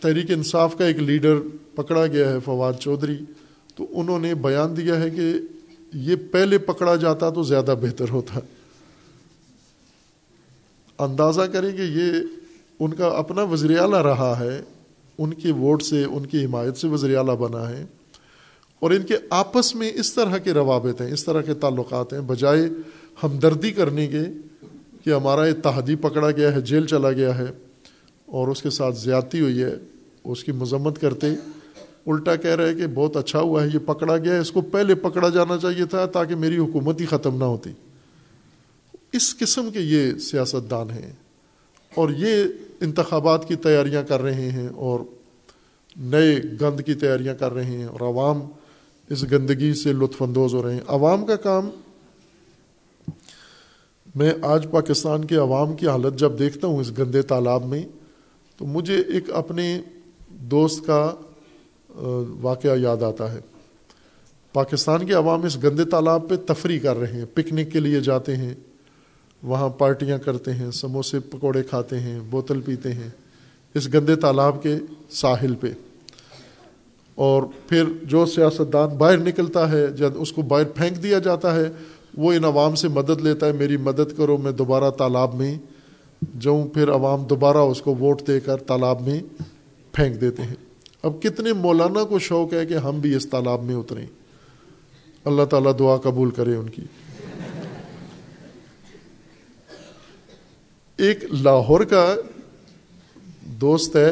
تحریک انصاف کا ایک لیڈر پکڑا گیا ہے، فواد چودھری۔ تو انہوں نے بیان دیا ہے کہ یہ پہلے پکڑا جاتا تو زیادہ بہتر ہوتا۔ اندازہ کریں کہ یہ ان کا اپنا وزیر اعلیٰ رہا ہے، ان کے ووٹ سے، ان کی حمایت سے وزیر اعلیٰ بنا ہے اور ان کے آپس میں اس طرح کے روابط ہیں، اس طرح کے تعلقات ہیں۔ بجائے ہمدردی کرنے کے کہ ہمارا اتحادی پکڑا گیا ہے، جیل چلا گیا ہے اور اس کے ساتھ زیادتی ہوئی ہے، اس کی مذمت کرتے الٹا کہہ رہے کہ بہت اچھا ہوا ہے، یہ پکڑا گیا ہے، اس کو پہلے پکڑا جانا چاہیے تھا تاکہ میری حکومت ہی ختم نہ ہوتی۔ اس قسم کے یہ سیاست دان ہیں اور یہ انتخابات کی تیاریاں کر رہے ہیں اور نئے گند کی تیاریاں کر رہے ہیں اور عوام اس گندگی سے لطف اندوز ہو رہے ہیں۔ عوام کا کام، میں آج پاکستان کے عوام کی حالت جب دیکھتا ہوں اس گندے تالاب میں، تو مجھے ایک اپنے دوست کا واقعہ یاد آتا ہے۔ پاکستان کے عوام اس گندے تالاب پہ تفریح کر رہے ہیں، پکنک کے لیے جاتے ہیں۔ وہاں پارٹیاں کرتے ہیں، سموسے پکوڑے کھاتے ہیں، بوتل پیتے ہیں، اس گندے تالاب کے ساحل پہ۔ اور پھر جو سیاستدان باہر نکلتا ہے، جب اس کو باہر پھینک دیا جاتا ہے، وہ ان عوام سے مدد لیتا ہے، میری مدد کرو، میں دوبارہ تالاب میں جاؤں۔ پھر عوام دوبارہ اس کو ووٹ دے کر تالاب میں پھینک دیتے ہیں۔ اب کتنے مولانا کو شوق ہے کہ ہم بھی اس تالاب میں اتریں۔ اللہ تعالیٰ دعا قبول کرے ان کی۔ ایک لاہور کا دوست ہے،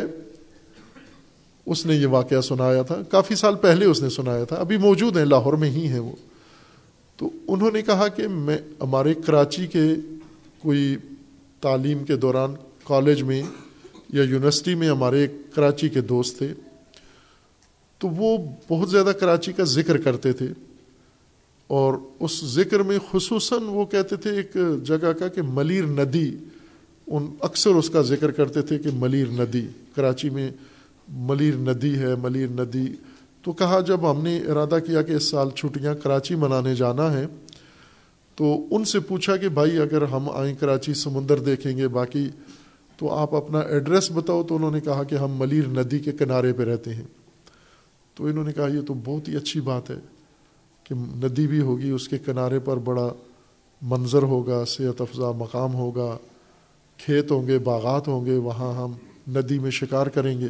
اس نے یہ واقعہ سنایا تھا۔ کافی سال پہلے اس نے سنایا تھا، ابھی موجود ہیں، لاہور میں ہی ہیں وہ۔ تو انہوں نے کہا کہ میں، ہمارے کراچی کے کوئی تعلیم کے دوران کالج میں یا یونیورسٹی میں ہمارے ایک کراچی کے دوست تھے۔ تو وہ بہت زیادہ کراچی کا ذکر کرتے تھے۔ اور اس ذکر میں خصوصاً وہ کہتے تھے ایک جگہ کا کہ ملیر ندی۔ ان اکثر اس کا ذکر کرتے تھے کہ ملیر ندی، کراچی میں ملیر ندی ہے، ملیر ندی۔ تو کہا جب ہم نے ارادہ کیا کہ اس سال چھٹیاں کراچی منانے جانا ہے، تو ان سے پوچھا کہ بھائی اگر ہم آئیں کراچی سمندر دیکھیں گے باقی، تو آپ اپنا ایڈریس بتاؤ۔ تو انہوں نے کہا کہ ہم ملیر ندی کے کنارے پہ رہتے ہیں۔ تو انہوں نے کہا یہ تو بہت ہی اچھی بات ہے کہ ندی بھی ہوگی، اس کے کنارے پر بڑا منظر ہوگا، صحت افزا مقام ہوگا۔ کھیت ہوں گے، باغات ہوں گے، وہاں ہم ندی میں شکار کریں گے۔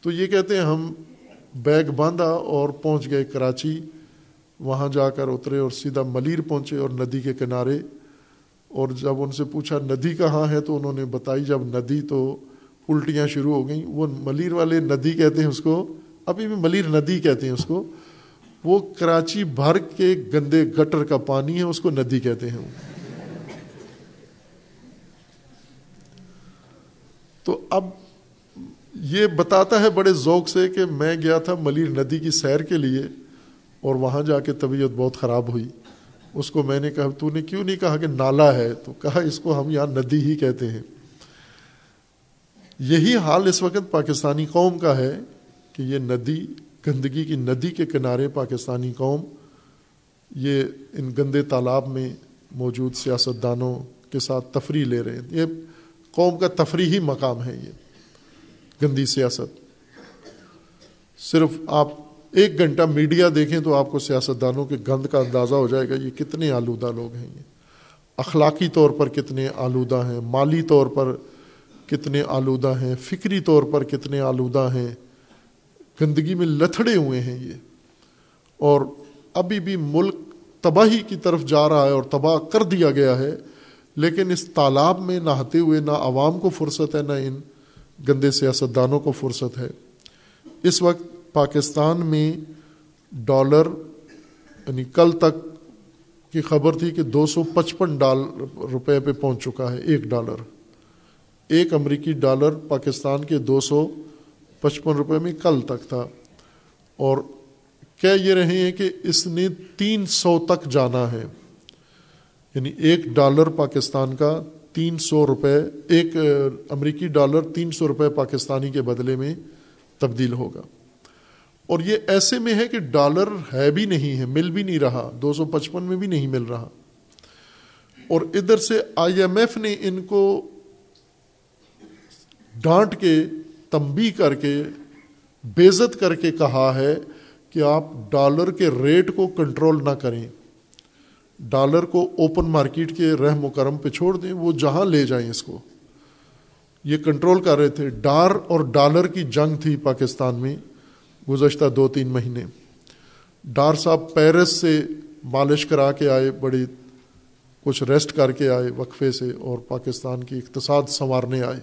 تو یہ کہتے ہیں ہم بیگ باندھا اور پہنچ گئے کراچی۔ وہاں جا کر اترے اور سیدھا ملیر پہنچے اور ندی کے کنارے۔ اور جب ان سے پوچھا ندی کہاں ہے، تو انہوں نے بتائی جب ندی تو الٹیاں شروع ہو گئیں۔ وہ ملیر والے ندی کہتے ہیں اس کو، ابھی بھی ملیر ندی کہتے ہیں اس کو۔ وہ کراچی بھر کے گندے گٹر کا پانی ہے، اس کو ندی کہتے ہیں۔ تو اب یہ بتاتا ہے بڑے ذوق سے کہ میں گیا تھا ملیر ندی کی سیر کے لیے اور وہاں جا کے طبیعت بہت خراب ہوئی۔ اس کو میں نے کہا، تو نے کیوں نہیں کہا کہ نالا ہے؟ تو کہا، اس کو ہم یہاں ندی ہی کہتے ہیں۔ یہی حال اس وقت پاکستانی قوم کا ہے کہ یہ ندی، گندگی کی ندی کے کنارے پاکستانی قوم، یہ ان گندے تالاب میں موجود سیاست دانوں کے ساتھ تفریح لے رہے ہیں۔ یہ قوم کا تفریحی مقام ہے یہ، گندی سیاست۔ صرف آپ ایک گھنٹہ میڈیا دیکھیں تو آپ کو سیاست دانوں کے گند کا اندازہ ہو جائے گا یہ کتنے آلودہ لوگ ہیں یہ۔ اخلاقی طور پر کتنے آلودہ ہیں، مالی طور پر کتنے آلودہ ہیں، فکری طور پر کتنے آلودہ ہیں۔ گندگی میں لتھڑے ہوئے ہیں یہ۔ اور ابھی بھی ملک تباہی کی طرف جا رہا ہے اور تباہ کر دیا گیا ہے۔ لیکن اس تالاب میں نہاتے ہوئے نہ عوام کو فرصت ہے، نہ ان گندے سیاستدانوں کو فرصت ہے۔ اس وقت پاکستان میں ڈالر یعنی کل تک کی خبر تھی کہ دو سو پچپن ڈال روپے پہ پہنچ چکا ہے، ایک ڈالر۔ ایک امریکی ڈالر پاکستان کے دو سو پچپن روپے میں کل تک تھا۔ اور کہہ یہ رہے ہیں کہ اس نے تین سو تک جانا ہے۔ یعنی ایک ڈالر پاکستان کا تین سو روپے، ایک امریکی ڈالر تین سو روپے پاکستانی کے بدلے میں تبدیل ہوگا۔ اور یہ ایسے میں ہے کہ ڈالر ہے بھی نہیں ہے، مل بھی نہیں رہا، دو سو پچپن میں بھی نہیں مل رہا۔ اور ادھر سے آئی ایم ایف نے ان کو ڈانٹ کے تمبی کر کے بےزت کر کے کہا ہے کہ آپ ڈالر کے ریٹ کو کنٹرول نہ کریں۔ ڈالر کو اوپن مارکیٹ کے رحم و کرم پہ چھوڑ دیں، وہ جہاں لے جائیں اس کو۔ یہ کنٹرول کر رہے تھے۔ ڈار اور ڈالر کی جنگ تھی پاکستان میں گزشتہ دو تین مہینے۔ ڈار صاحب پیرس سے مالش کرا کے آئے، بڑی کچھ ریسٹ کر کے آئے وقفے سے اور پاکستان کی اقتصاد سنوارنے آئے۔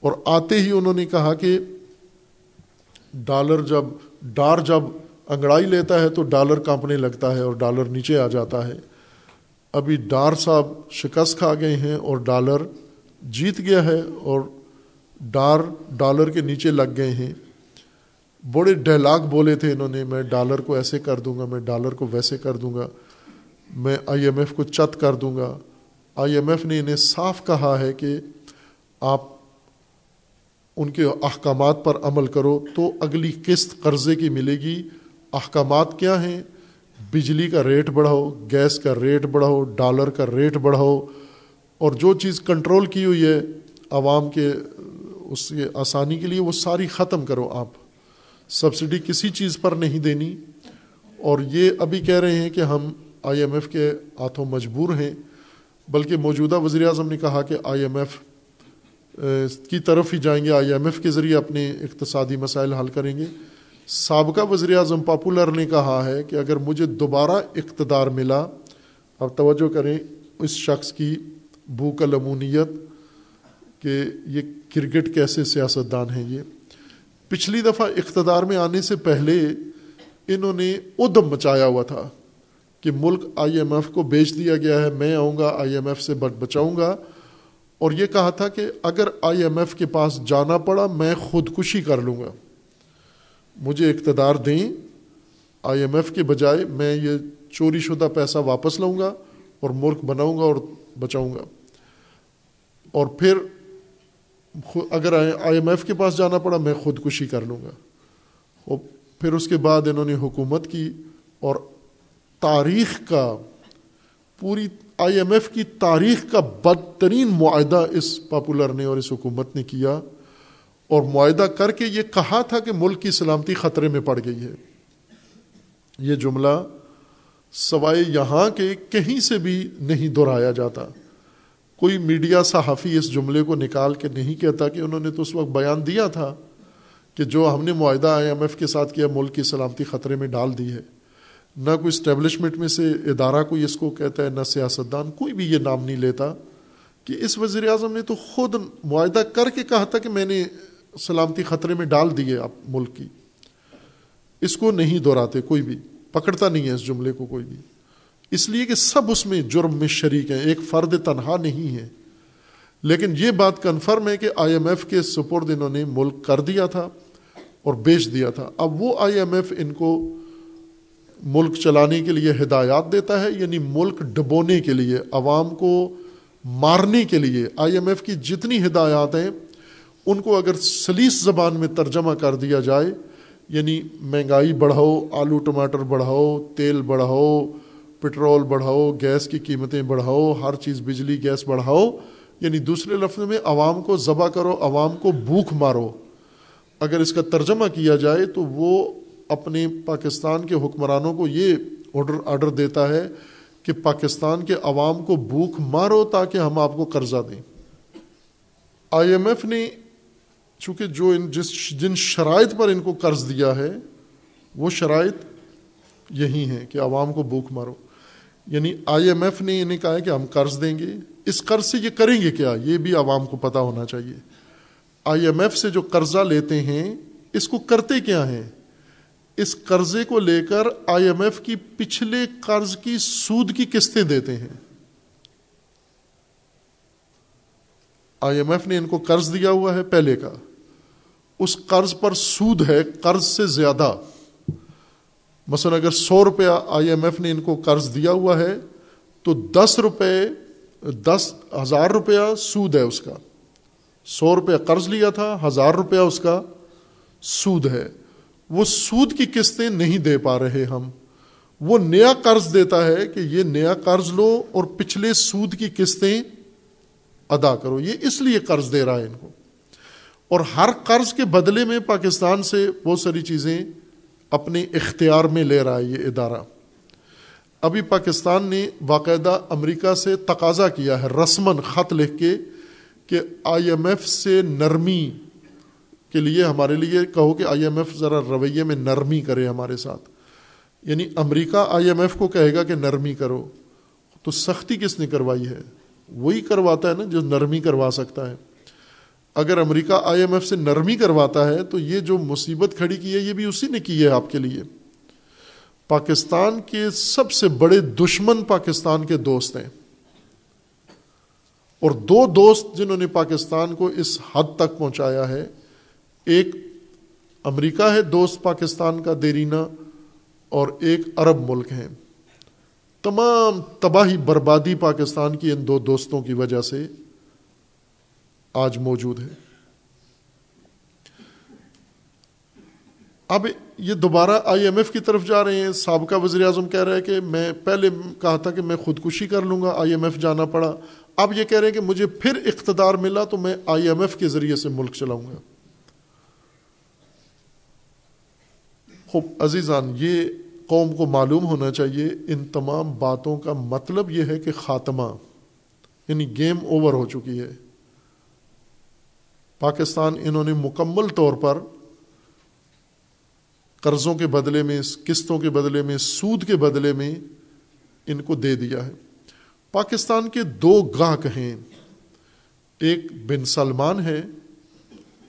اور آتے ہی انہوں نے کہا کہ ڈالر جب، ڈار جب انگڑائی لیتا ہے تو ڈالر کانپنے لگتا ہے اور ڈالر نیچے آ جاتا ہے۔ ابھی ڈار صاحب شکست کھا گئے ہیں اور ڈالر جیت گیا ہے اور ڈار ڈالر کے نیچے لگ گئے ہیں۔ بڑے ڈائلاگ بولے تھے انہوں نے، میں ڈالر کو ایسے کر دوں گا، میں ڈالر کو ویسے کر دوں گا، میں آئی ایم ایف کو چت کر دوں گا۔ آئی ایم ایف نے انہیں صاف کہا ہے کہ آپ ان کے احکامات پر عمل کرو تو اگلی قسط قرضے کی ملے گی۔ احکامات کیا ہیں؟ بجلی کا ریٹ بڑھاؤ، گیس کا ریٹ بڑھاؤ، ڈالر کا ریٹ بڑھاؤ، اور جو چیز کنٹرول کی ہوئی ہے، عوام کے، اس کے آسانی کے لیے وہ ساری ختم کرو آپ۔ سبسڈی کسی چیز پر نہیں دینی۔ اور یہ ابھی کہہ رہے ہیں کہ ہم آئی ایم ایف کے ہاتھوں مجبور ہیں، بلکہ موجودہ وزیر اعظم نے کہا کہ آئی ایم ایف کی طرف ہی جائیں گے، آئی ایم ایف کے ذریعے اپنے اقتصادی مسائل حل کریں گے۔ سابقہ وزیر اعظم پاپولر نے کہا ہے کہ اگر مجھے دوبارہ اقتدار ملا، اب توجہ کریں اس شخص کی بھوک لمونیت کہ یہ کرکٹ کیسے سیاستدان ہیں یہ۔ پچھلی دفعہ اقتدار میں آنے سے پہلے انہوں نے ادم مچایا ہوا تھا کہ ملک آئی ایم ایف کو بیچ دیا گیا ہے، میں آؤں گا، آئی ایم ایف سے بچاؤں گا۔ اور یہ کہا تھا کہ اگر آئی ایم ایف کے پاس جانا پڑا، میں خودکشی کر لوں گا۔ مجھے اقتدار دیں آئی ایم ایف کے بجائے میں یہ چوری شدہ پیسہ واپس لاؤں گا اور ملک بناؤں گا اور بچاؤں گا۔ اور پھر اگر آئی ایم ایف کے پاس جانا پڑا میں خودکشی کر لوں گا۔ اور پھر اس کے بعد انہوں نے حکومت کی اور تاریخ کا، پوری آئی ایم ایف کی تاریخ کا بدترین معاہدہ اس پاپولر نے اور اس حکومت نے کیا۔ اور معاہدہ کر کے یہ کہا تھا کہ ملک کی سلامتی خطرے میں پڑ گئی ہے۔ یہ جملہ سوائے یہاں کے کہیں سے بھی نہیں دہرایا جاتا۔ کوئی میڈیا صحافی اس جملے کو نکال کے نہیں کہتا کہ انہوں نے تو اس وقت بیان دیا تھا کہ جو ہم نے معاہدہ آئی ایم ایف کے ساتھ کیا، ملک کی سلامتی خطرے میں ڈال دی ہے۔ نہ کوئی اسٹیبلشمنٹ میں سے ادارہ کوئی اس کو کہتا ہے، نہ سیاستدان کوئی بھی یہ نام نہیں لیتا کہ اس وزیر اعظم نے تو خود معاہدہ کر کے کہا تھا کہ میں نے سلامتی خطرے میں ڈال دی ہے آپ ملک کی۔ اس کو نہیں دہراتے کوئی بھی، پکڑتا نہیں ہے اس جملے کو کوئی بھی۔ اس لیے کہ سب اس میں جرم میں شریک ہیں، ایک فرد تنہا نہیں ہے۔ لیکن یہ بات کنفرم ہے کہ آئی ایم ایف کے سپرد انہوں نے ملک کر دیا تھا اور بیچ دیا تھا۔ اب وہ آئی ایم ایف ان کو ملک چلانے کے لیے ہدایات دیتا ہے یعنی ملک ڈبونے کے لیے، عوام کو مارنے کے لیے۔ آئی ایم ایف کی جتنی ہدایات ہیں ان کو اگر سلیس زبان میں ترجمہ کر دیا جائے یعنی مہنگائی بڑھاؤ، آلو ٹماٹر بڑھاؤ، تیل بڑھاؤ، پٹرول بڑھاؤ، گیس کی قیمتیں بڑھاؤ، ہر چیز بجلی، گیس بڑھاؤ یعنی دوسرے لفظ میں عوام کو ذبح کرو، عوام کو بھوک مارو۔ اگر اس کا ترجمہ کیا جائے تو وہ اپنے پاکستان کے حکمرانوں کو یہ آڈر آڈر دیتا ہے کہ پاکستان کے عوام کو بھوک مارو تاکہ ہم آپ کو قرضہ دیں۔ آئی ایم ایف نے چونکہ جو ان جس جن شرائط پر ان کو قرض دیا ہے، وہ شرائط یہی ہیں کہ عوام کو بھوک مارو۔ یعنی آئی ایم ایف نے انہیں کہا ہے کہ ہم قرض دیں گے۔ اس قرض سے یہ کریں گے کیا؟ یہ بھی عوام کو پتہ ہونا چاہیے۔ آئی ایم ایف سے جو قرضہ لیتے ہیں، اس کو کرتے کیا ہیں؟ اس قرضے کو لے کر آئی ایم ایف کی پچھلے قرض کی سود کی قسطیں دیتے ہیں۔ آئی ایم ایف نے ان کو قرض دیا ہوا ہے پہلے کا۔ اس قرض پر سود ہے، قرض سے زیادہ۔ مثلا اگر سو روپیہ آئی ایم ایف نے ان کو قرض دیا ہوا ہے، تو دس روپے، دس ہزار روپیہ سود ہے اس کا۔ سو روپیہ قرض لیا تھا، ہزار روپیہ اس کا سود ہے۔ وہ سود کی قسطیں نہیں دے پا رہے ہم۔ وہ نیا قرض دیتا ہے کہ یہ نیا قرض لو اور پچھلے سود کی قسطیں ادا کرو۔ یہ اس لیے قرض دے رہا ہے ان کو۔ اور ہر قرض کے بدلے میں پاکستان سے بہت ساری چیزیں اپنے اختیار میں لے رہا ہے یہ ادارہ۔ ابھی پاکستان نے باقاعدہ امریکہ سے تقاضا کیا ہے رسمن خط لکھ کے کہ آئی ایم ایف سے نرمی کے لیے ہمارے لیے کہو کہ آئی ایم ایف ذرا رویے میں نرمی کرے ہمارے ساتھ۔ یعنی امریکہ آئی ایم ایف کو کہے گا کہ نرمی کرو، تو سختی کس نے کروائی ہے؟ وہی کرواتا ہے نا جو نرمی کروا سکتا ہے۔ اگر امریکہ آئی ایم ایف سے نرمی کرواتا ہے تو یہ جو مصیبت کھڑی کی ہے، یہ بھی اسی نے کی ہے آپ کے لیے۔ پاکستان کے سب سے بڑے دشمن پاکستان کے دوست ہیں۔ اور دو دوست جنہوں نے پاکستان کو اس حد تک پہنچایا ہے، ایک امریکہ ہے دوست پاکستان کا دیرینہ، اور ایک عرب ملک ہیں۔ تمام تباہی بربادی پاکستان کی ان دو دوستوں کی وجہ سے آج موجود ہے۔ اب یہ دوبارہ آئی ایم ایف کی طرف جا رہے ہیں۔ سابقہ وزیر اعظم کہہ رہے ہیں کہ میں پہلے کہا تھا کہ میں خودکشی کر لوں گا، آئی ایم ایف جانا پڑا۔ اب یہ کہہ رہے ہیں کہ مجھے پھر اقتدار ملا تو میں آئی ایم ایف کے ذریعے سے ملک چلاؤں گا۔ خوب، عزیزان، یہ قوم کو معلوم ہونا چاہیے، ان تمام باتوں کا مطلب یہ ہے کہ خاتمہ یعنی گیم اوور ہو چکی ہے۔ پاکستان انہوں نے مکمل طور پر قرضوں کے بدلے میں، قسطوں کے بدلے میں، سود کے بدلے میں ان کو دے دیا ہے۔ پاکستان کے دو گاہک ہیں ایک بن سلمان ہے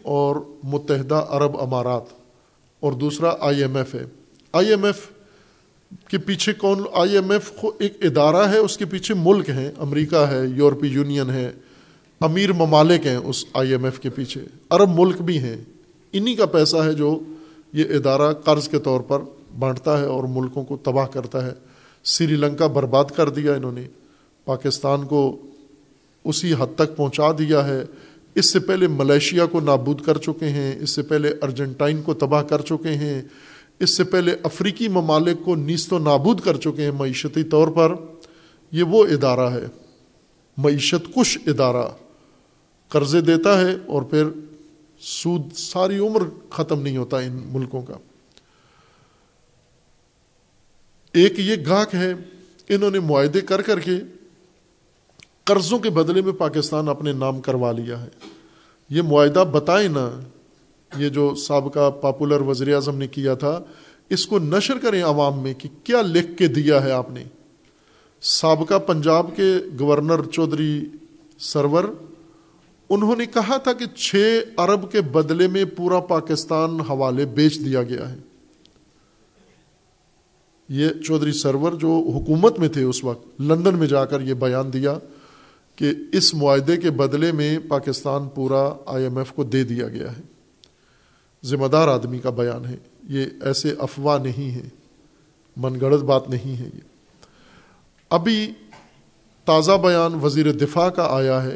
اور متحدہ عرب امارات اور دوسرا آئی ایم ایف ہے۔ آئی ایم ایف کے پیچھے کون؟ آئی ایم ایف ایک ادارہ ہے، اس کے پیچھے ملک ہیں، امریکہ ہے، یورپی یونین ہے امیر ممالک ہیں اس آئی ایم ایف کے پیچھے، عرب ملک بھی ہیں۔ انہی کا پیسہ ہے جو یہ ادارہ قرض کے طور پر بانٹتا ہے اور ملکوں کو تباہ کرتا ہے۔ سری لنکا برباد کر دیا انہوں نے، پاکستان کو اسی حد تک پہنچا دیا ہے۔ اس سے پہلے ملیشیا کو نابود کر چکے ہیں، اس سے پہلے ارجنٹائن کو تباہ کر چکے ہیں۔ اس سے پہلے افریقی ممالک کو نیست و نابود کر چکے ہیں معیشتی طور پر۔ یہ وہ ادارہ ہے، معیشت کش ادارہ۔ قرضے دیتا ہے اور پھر سود ساری عمر ختم نہیں ہوتا ان ملکوں کا۔ ایک یہ گاہک ہے انہوں نے معاہدے کر کر کے قرضوں کے بدلے میں پاکستان اپنے نام کروا لیا ہے۔ یہ معاہدہ بتائیں نا، یہ جو سابقہ پاپولر وزیر اعظم نے کیا تھا، اس کو نشر کریں عوام میں کہ کیا لکھ کے دیا ہے آپ نے۔ سابقہ پنجاب کے گورنر چودھری سرور انہوں نے کہا تھا کہ چھ ارب کے بدلے میں پورا پاکستان حوالے بیچ دیا گیا ہے۔ یہ چودھری سرور جو حکومت میں تھے اس وقت، لندن میں جا کر یہ بیان دیا کہ اس معاہدے کے بدلے میں پاکستان پورا آئی ایم ایف کو دے دیا گیا ہے۔ ذمہ دار آدمی کا بیان ہے۔ یہ ایسے افواہ نہیں ہے من گڑت بات نہیں ہے یہ۔ ابھی تازہ بیان وزیر دفاع کا آیا ہے۔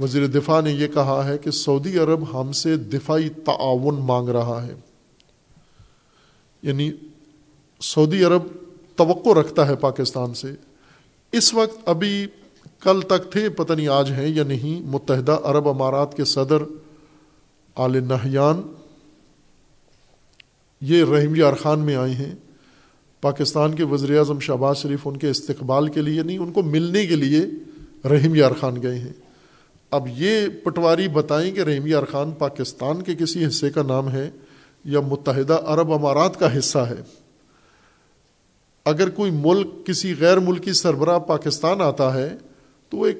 وزیر دفاع نے یہ کہا ہے کہ سعودی عرب ہم سے دفاعی تعاون مانگ رہا ہے۔ یعنی سعودی عرب توقع رکھتا ہے پاکستان سے۔ اس وقت ابھی کل تک تھے، پتہ نہیں آج ہیں یا نہیں، متحدہ عرب امارات کے صدر آل نہیان یہ رحیم یار خان میں آئے ہیں۔ پاکستان کے وزیر اعظم شہباز شریف ان کے استقبال کے لیے، نہیں، ان کو ملنے کے لیے رحیم یار خان گئے ہیں۔ اب یہ پٹواری بتائیں کہ رحیم یار خان پاکستان کے کسی حصے کا نام ہے یا متحدہ عرب امارات کا حصہ ہے۔ اگر کوئی ملک کسی غیر ملکی سربراہ پاکستان آتا ہے تو وہ ایک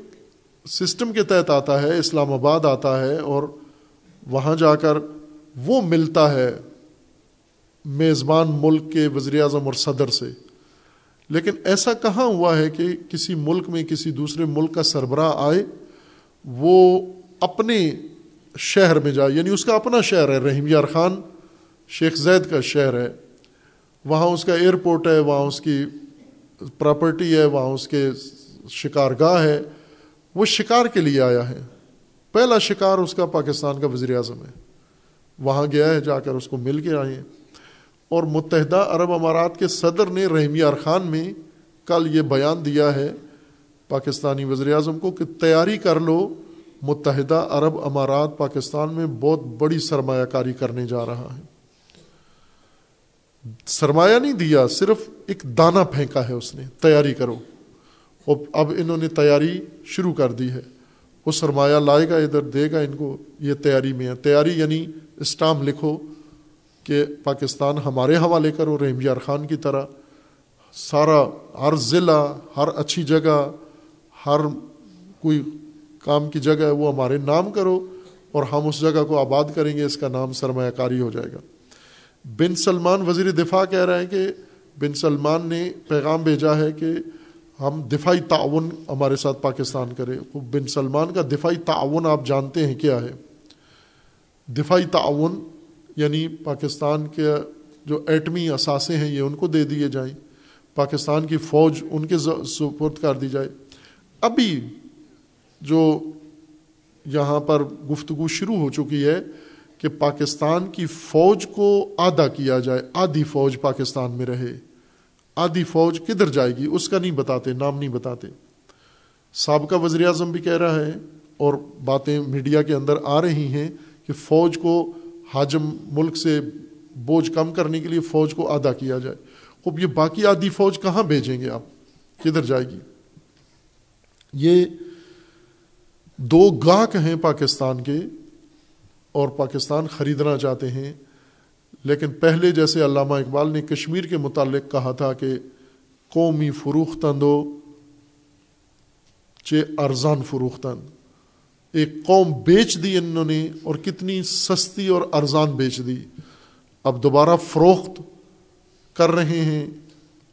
سسٹم کے تحت آتا ہے، اسلام آباد آتا ہے اور وہاں جا کر وہ ملتا ہے میزبان ملک کے وزیر اعظم اور صدر سے۔ لیکن ایسا کہاں ہوا ہے کہ کسی ملک میں کسی دوسرے ملک کا سربراہ آئے وہ اپنے شہر میں جائے یعنی اس کا اپنا شہر ہے، رحیم یار خان، شیخ زید کا شہر ہے۔ وہاں اس کا ایئرپورٹ ہے، وہاں اس کی پراپرٹی ہے، وہاں اس کے شکار گاہ ہے۔ وہ شکار کے لیے آیا ہے۔ پہلا شکار اس کا پاکستان کا وزیر اعظم ہے۔ وہاں گیا ہے، جا کر اس کو مل کے آئے ہیں۔ اور متحدہ عرب امارات کے صدر نے رحمی ارخان میں کل یہ بیان دیا ہے پاکستانی وزیر اعظم کو کہ تیاری کر لو، متحدہ عرب امارات پاکستان میں بہت بڑی سرمایہ کاری کرنے جا رہا ہے۔ سرمایہ نہیں دیا، صرف ایک دانہ پھینکا ہے اس نے، تیاری کرو۔ اور اب انہوں نے تیاری شروع کر دی ہے۔ وہ سرمایہ لائے گا، ادھر دے گا ان کو، یہ تیاری میں ہے۔ تیاری یعنی اسٹام لکھو کہ پاکستان ہمارے حوالے کرو، رحم یار خان کی طرح۔ سارا ہر ضلع، ہر اچھی جگہ ہر کوئی کام کی جگہ ہے وہ ہمارے نام کرو اور ہم اس جگہ کو آباد کریں گے، اس کا نام سرمایہ کاری ہو جائے گا۔ بن سلمان وزیر دفاع کہہ رہے ہیں کہ بن سلمان نے پیغام بھیجا ہے کہ ہم دفاعی تعاون ہمارے ساتھ پاکستان کرے۔ بن سلمان کا دفاعی تعاون آپ جانتے ہیں کیا ہے؟ دفاعی تعاون یعنی پاکستان کے جو ایٹمی اثاثے ہیں، یہ ان کو دے دیے جائیں۔ پاکستان کی فوج ان کے سپرد کر دی جائے۔ ابھی جو یہاں پر گفتگو شروع ہو چکی ہے کہ پاکستان کی فوج کو آدھا کیا جائے، آدھی فوج پاکستان میں رہے۔ آدھی فوج کدھر جائے گی؟ اس کا نہیں بتاتے، نام نہیں بتاتے۔ سابقہ وزیر اعظم بھی کہہ رہا ہے اور باتیں میڈیا کے اندر آ رہی ہیں کہ فوج کو حاجم ملک سے بوجھ کم کرنے کے لیے فوج کو آدھا کیا جائے۔ اب یہ باقی آدھی فوج کہاں بھیجیں گے آپ؟ کدھر جائے گی؟ یہ دو گاہک ہیں پاکستان کے اور پاکستان خریدنا چاہتے ہیں، لیکن پہلے جیسے علامہ اقبال نے کشمیر کے متعلق کہا تھا کہ قومی فروختند چے ارزان فروختند ایک قوم بیچ دی انہوں نے اور کتنی سستی اور ارزان بیچ دی۔ اب دوبارہ فروخت کر رہے ہیں۔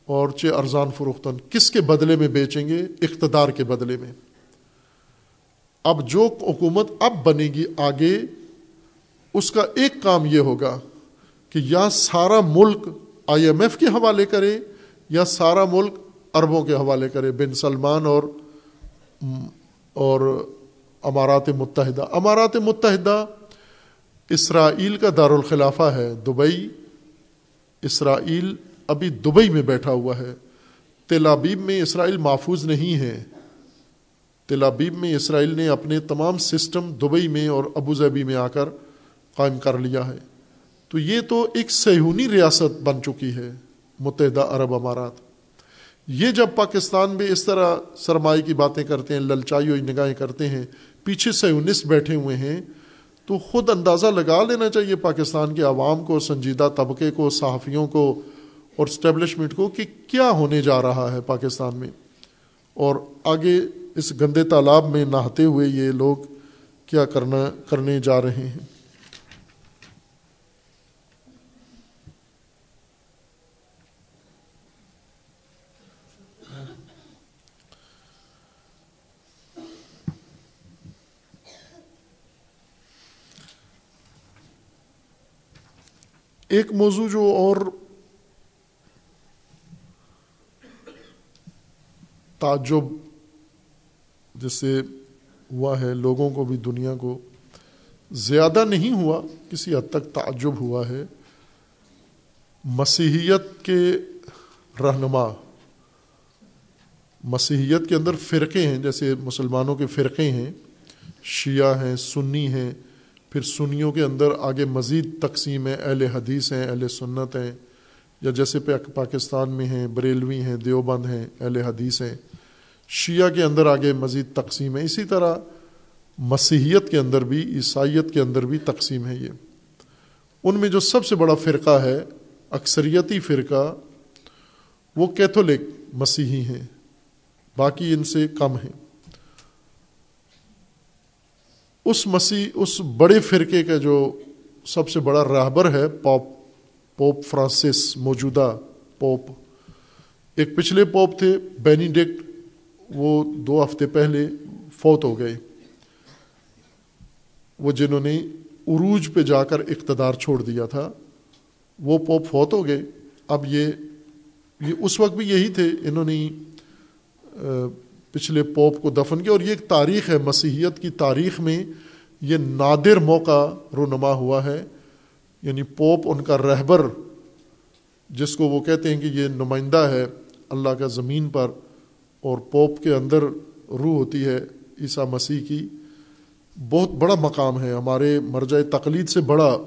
اور چے ارزان فروختن۔ کس کے بدلے میں بیچیں گے؟ اقتدار کے بدلے میں۔ اب جو حکومت اب بنے گی آگے، اس کا ایک کام یہ ہوگا کہ یا سارا ملک آئی ایم ایف کے حوالے کرے، یا سارا ملک عربوں کے حوالے کرے، بن سلمان اور اور امارات متحدہ۔ امارات متحدہ اسرائیل کا دارالخلافہ ہے، دبئی۔ اسرائیل ابھی دبئی میں بیٹھا ہوا ہے۔ تلابیب میں اسرائیل محفوظ نہیں ہے۔ تلابیب میں اسرائیل نے اپنے تمام سسٹم دبئی میں اور ابوظہبی میں آ کر قائم کر لیا ہے۔ تو یہ تو ایک سہونی ریاست بن چکی ہے، متحدہ عرب امارات۔ یہ جب پاکستان میں اس طرح سرمائی کی باتیں کرتے ہیں، للچائی ہوئی نگاہیں کرتے ہیں، پیچھے سیونسٹ بیٹھے ہوئے ہیں، تو خود اندازہ لگا لینا چاہیے پاکستان کے عوام کو، سنجیدہ طبقے کو، صحافیوں کو اور اسٹیبلشمنٹ کو کہ کیا ہونے جا رہا ہے پاکستان میں۔ اور آگے اس گندے تالاب میں نہاتے ہوئے یہ لوگ کیا کرنا، کرنے جا رہے ہیں۔ ایک موضوع جو اور تعجب جس سے ہوا ہے، لوگوں کو بھی، دنیا کو زیادہ نہیں ہوا، کسی حد تک تعجب ہوا ہے۔ مسیحیت کے رہنما، مسیحیت کے اندر فرقے ہیں، جیسے مسلمانوں کے فرقے ہیں۔ شیعہ ہیں، سنی ہیں۔ پھر سنیوں کے اندر آگے مزید تقسیم ہے اہل حدیث ہیں، اہل سنت ہیں۔ یا جیسے پاکستان میں ہیں، بریلوی ہیں، دیوبند ہیں، اہل حدیث ہیں، شیعہ کے اندر آگے مزید تقسیم ہے اسی طرح مسیحیت کے اندر بھی، عیسائیت کے اندر بھی تقسیم ہے یہ۔ ان میں جو سب سے بڑا فرقہ ہے، اکثریتی فرقہ، وہ کیتھولک مسیحی ہیں۔ باقی ان سے کم ہیں۔ اس مسیح اس بڑے فرقے کا جو سب سے بڑا راہبر ہے پوپ پوپ فرانسس موجودہ پوپ۔ ایک پچھلے پوپ تھے، بینیڈکٹ، وہ دو ہفتے پہلے فوت ہو گئے۔ وہ جنہوں نے عروج پہ جا کر اقتدار چھوڑ دیا تھا، وہ پوپ فوت ہو گئے۔ اب یہ یہ اس وقت بھی یہی تھے، انہوں نے پچھلے پوپ کو دفن کیا۔ اور یہ ایک تاریخ ہے، مسیحیت کی تاریخ میں یہ نادر موقع رونما ہوا ہے۔ یعنی پوپ ان کا رہبر، جس کو وہ کہتے ہیں کہ یہ نمائندہ ہے اللہ کا زمین پر، اور پوپ کے اندر روح ہوتی ہے عیسیٰ مسیح کی، بہت بڑا مقام ہے۔ ہمارے مرجع تقلید سے بڑا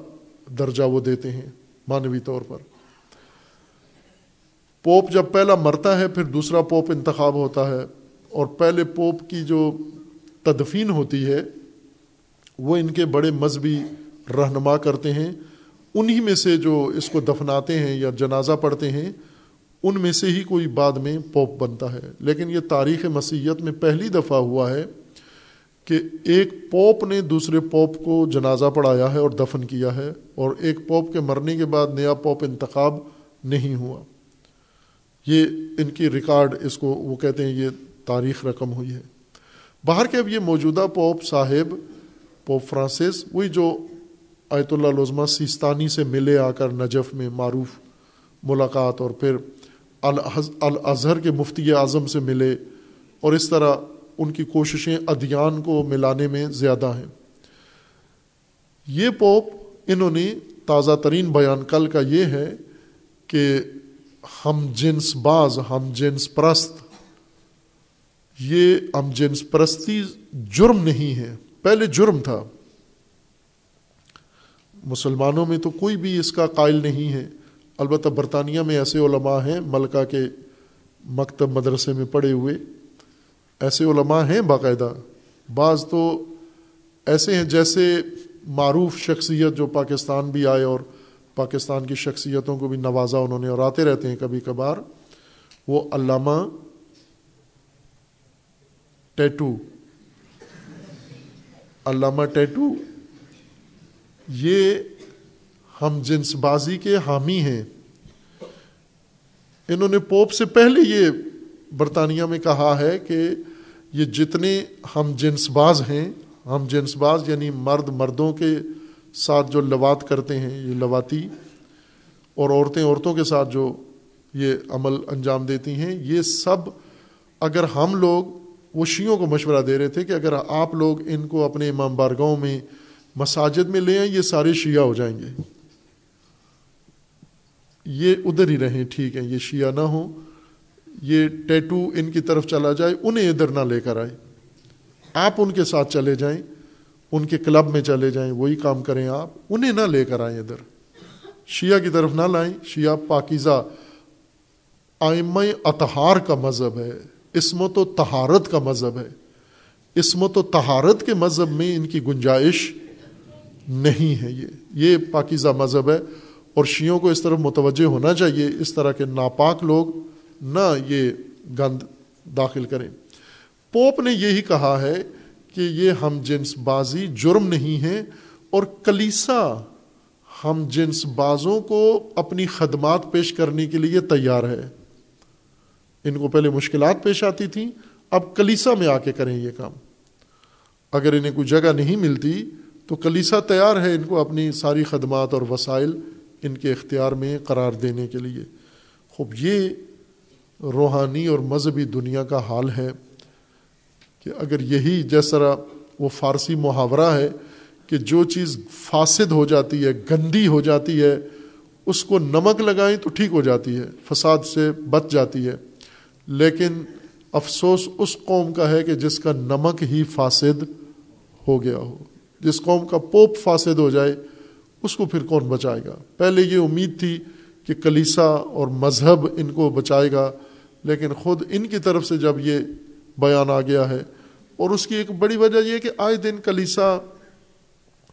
درجہ وہ دیتے ہیں مانوی طور پر۔ پوپ جب پہلا مرتا ہے، پھر دوسرا پوپ انتخاب ہوتا ہے، اور پہلے پوپ کی جو تدفین ہوتی ہے، وہ ان کے بڑے مذہبی رہنما کرتے ہیں۔ انہی میں سے جو اس کو دفناتے ہیں یا جنازہ پڑھتے ہیں، ان میں سے ہی کوئی بعد میں پوپ بنتا ہے۔ لیکن یہ تاریخ مسیحیت میں پہلی دفعہ ہوا ہے کہ ایک پوپ نے دوسرے پوپ کو جنازہ پڑھایا ہے اور دفن کیا ہے اور ایک پوپ کے مرنے کے بعد نیا پوپ انتخاب نہیں ہوا۔ یہ ان کی ریکارڈ اس کو وہ کہتے ہیں یہ تاریخ رقم ہوئی ہے۔ باہر کے اب یہ موجودہ پوپ صاحب، پوپ فرانسس، وہی جو آیت اللہ لزمہ سیستانی سے ملے آ کر نجف میں معروف ملاقات اور پھر الازہر کے مفتی اعظم سے ملے اور اس طرح ان کی کوششیں ادیان کو ملانے میں زیادہ ہیں۔ یہ پوپ انہوں نے تازہ ترین بیان کل کا یہ ہے کہ ہم جنس باز، ہم جنس پرست۔ یہ ہم جنس پرستی جرم نہیں ہے۔ پہلے جرم تھا۔ مسلمانوں میں تو کوئی بھی اس کا قائل نہیں ہے۔ البتہ برطانیہ میں ایسے علماء ہیں، ملکہ کے مکتب مدرسے میں پڑے ہوئے ایسے علماء ہیں باقاعدہ۔ بعض تو ایسے ہیں جیسے معروف شخصیت جو پاکستان بھی آئے اور پاکستان کی شخصیتوں کو بھی نوازا انہوں نے اور آتے رہتے ہیں کبھی کبھار۔ وہ علامہ ٹیٹو۔ علامہ ٹیٹو یہ ہم جنس بازی کے حامی ہیں۔ انہوں نے پوپ سے پہلے یہ برطانیہ میں کہا ہے کہ یہ جتنے ہم جنس باز ہیں، ہم جنس باز یعنی مرد مردوں کے ساتھ جو لوات کرتے ہیں، یہ لواتی، اور عورتیں عورتوں کے ساتھ جو یہ عمل انجام دیتی ہیں، یہ سب اگر ہم لوگ وہ شیوں کو مشورہ دے رہے تھے کہ اگر آپ لوگ ان کو اپنے امام بارگاہوں میں مساجد میں لے آئیں، یہ سارے شیعہ ہو جائیں گے۔ یہ ادھر ہی رہیں، ٹھیک ہے، یہ شیعہ نہ ہوں، یہ ٹیٹو ان کی طرف چلا جائے، انہیں ادھر نہ لے کر آئے۔ آپ ان کے ساتھ چلے جائیں، ان کے کلب میں چلے جائیں، وہی کام کریں آپ، انہیں نہ لے کر آئیں ادھر۔ شیعہ کی طرف نہ لائیں، شیعہ پاکیزہ آئم اطہار کا مذہب ہے، عصمت و تہارت کا مذہب ہے۔ عصمت و تہارت کے مذہب میں ان کی گنجائش نہیں ہے یہ. یہ پاکیزہ مذہب ہے اور شیعوں کو اس طرف متوجہ ہونا چاہیے اس طرح کے ناپاک لوگ نہ یہ گند داخل کریں۔ پوپ نے یہی کہا ہے کہ یہ ہم جنس بازی جرم نہیں ہے اور کلیسا ہم جنس بازوں کو اپنی خدمات پیش کرنے کے لیے تیار ہے۔ ان کو پہلے مشکلات پیش آتی تھیں، اب کلیسا میں آ کے کریں یہ کام۔ اگر انہیں کوئی جگہ نہیں ملتی تو کلیسا تیار ہے ان کو اپنی ساری خدمات اور وسائل ان کے اختیار میں قرار دینے کے لیے۔ خوب، یہ روحانی اور مذہبی دنیا کا حال ہے کہ اگر یہی جس طرح وہ فارسی محاورہ ہے کہ جو چیز فاسد ہو جاتی ہے، گندی ہو جاتی ہے، اس کو نمک لگائیں تو ٹھیک ہو جاتی ہے، فساد سے بچ جاتی ہے۔ لیکن افسوس اس قوم کا ہے کہ جس کا نمک ہی فاسد ہو گیا ہو۔ جس قوم کا پوپ فاسد ہو جائے، اس کو پھر کون بچائے گا؟ پہلے یہ امید تھی کہ کلیسا اور مذہب ان کو بچائے گا، لیکن خود ان کی طرف سے جب یہ بیان آ گیا ہے، اور اس کی ایک بڑی وجہ یہ کہ آئے دن کلیسا،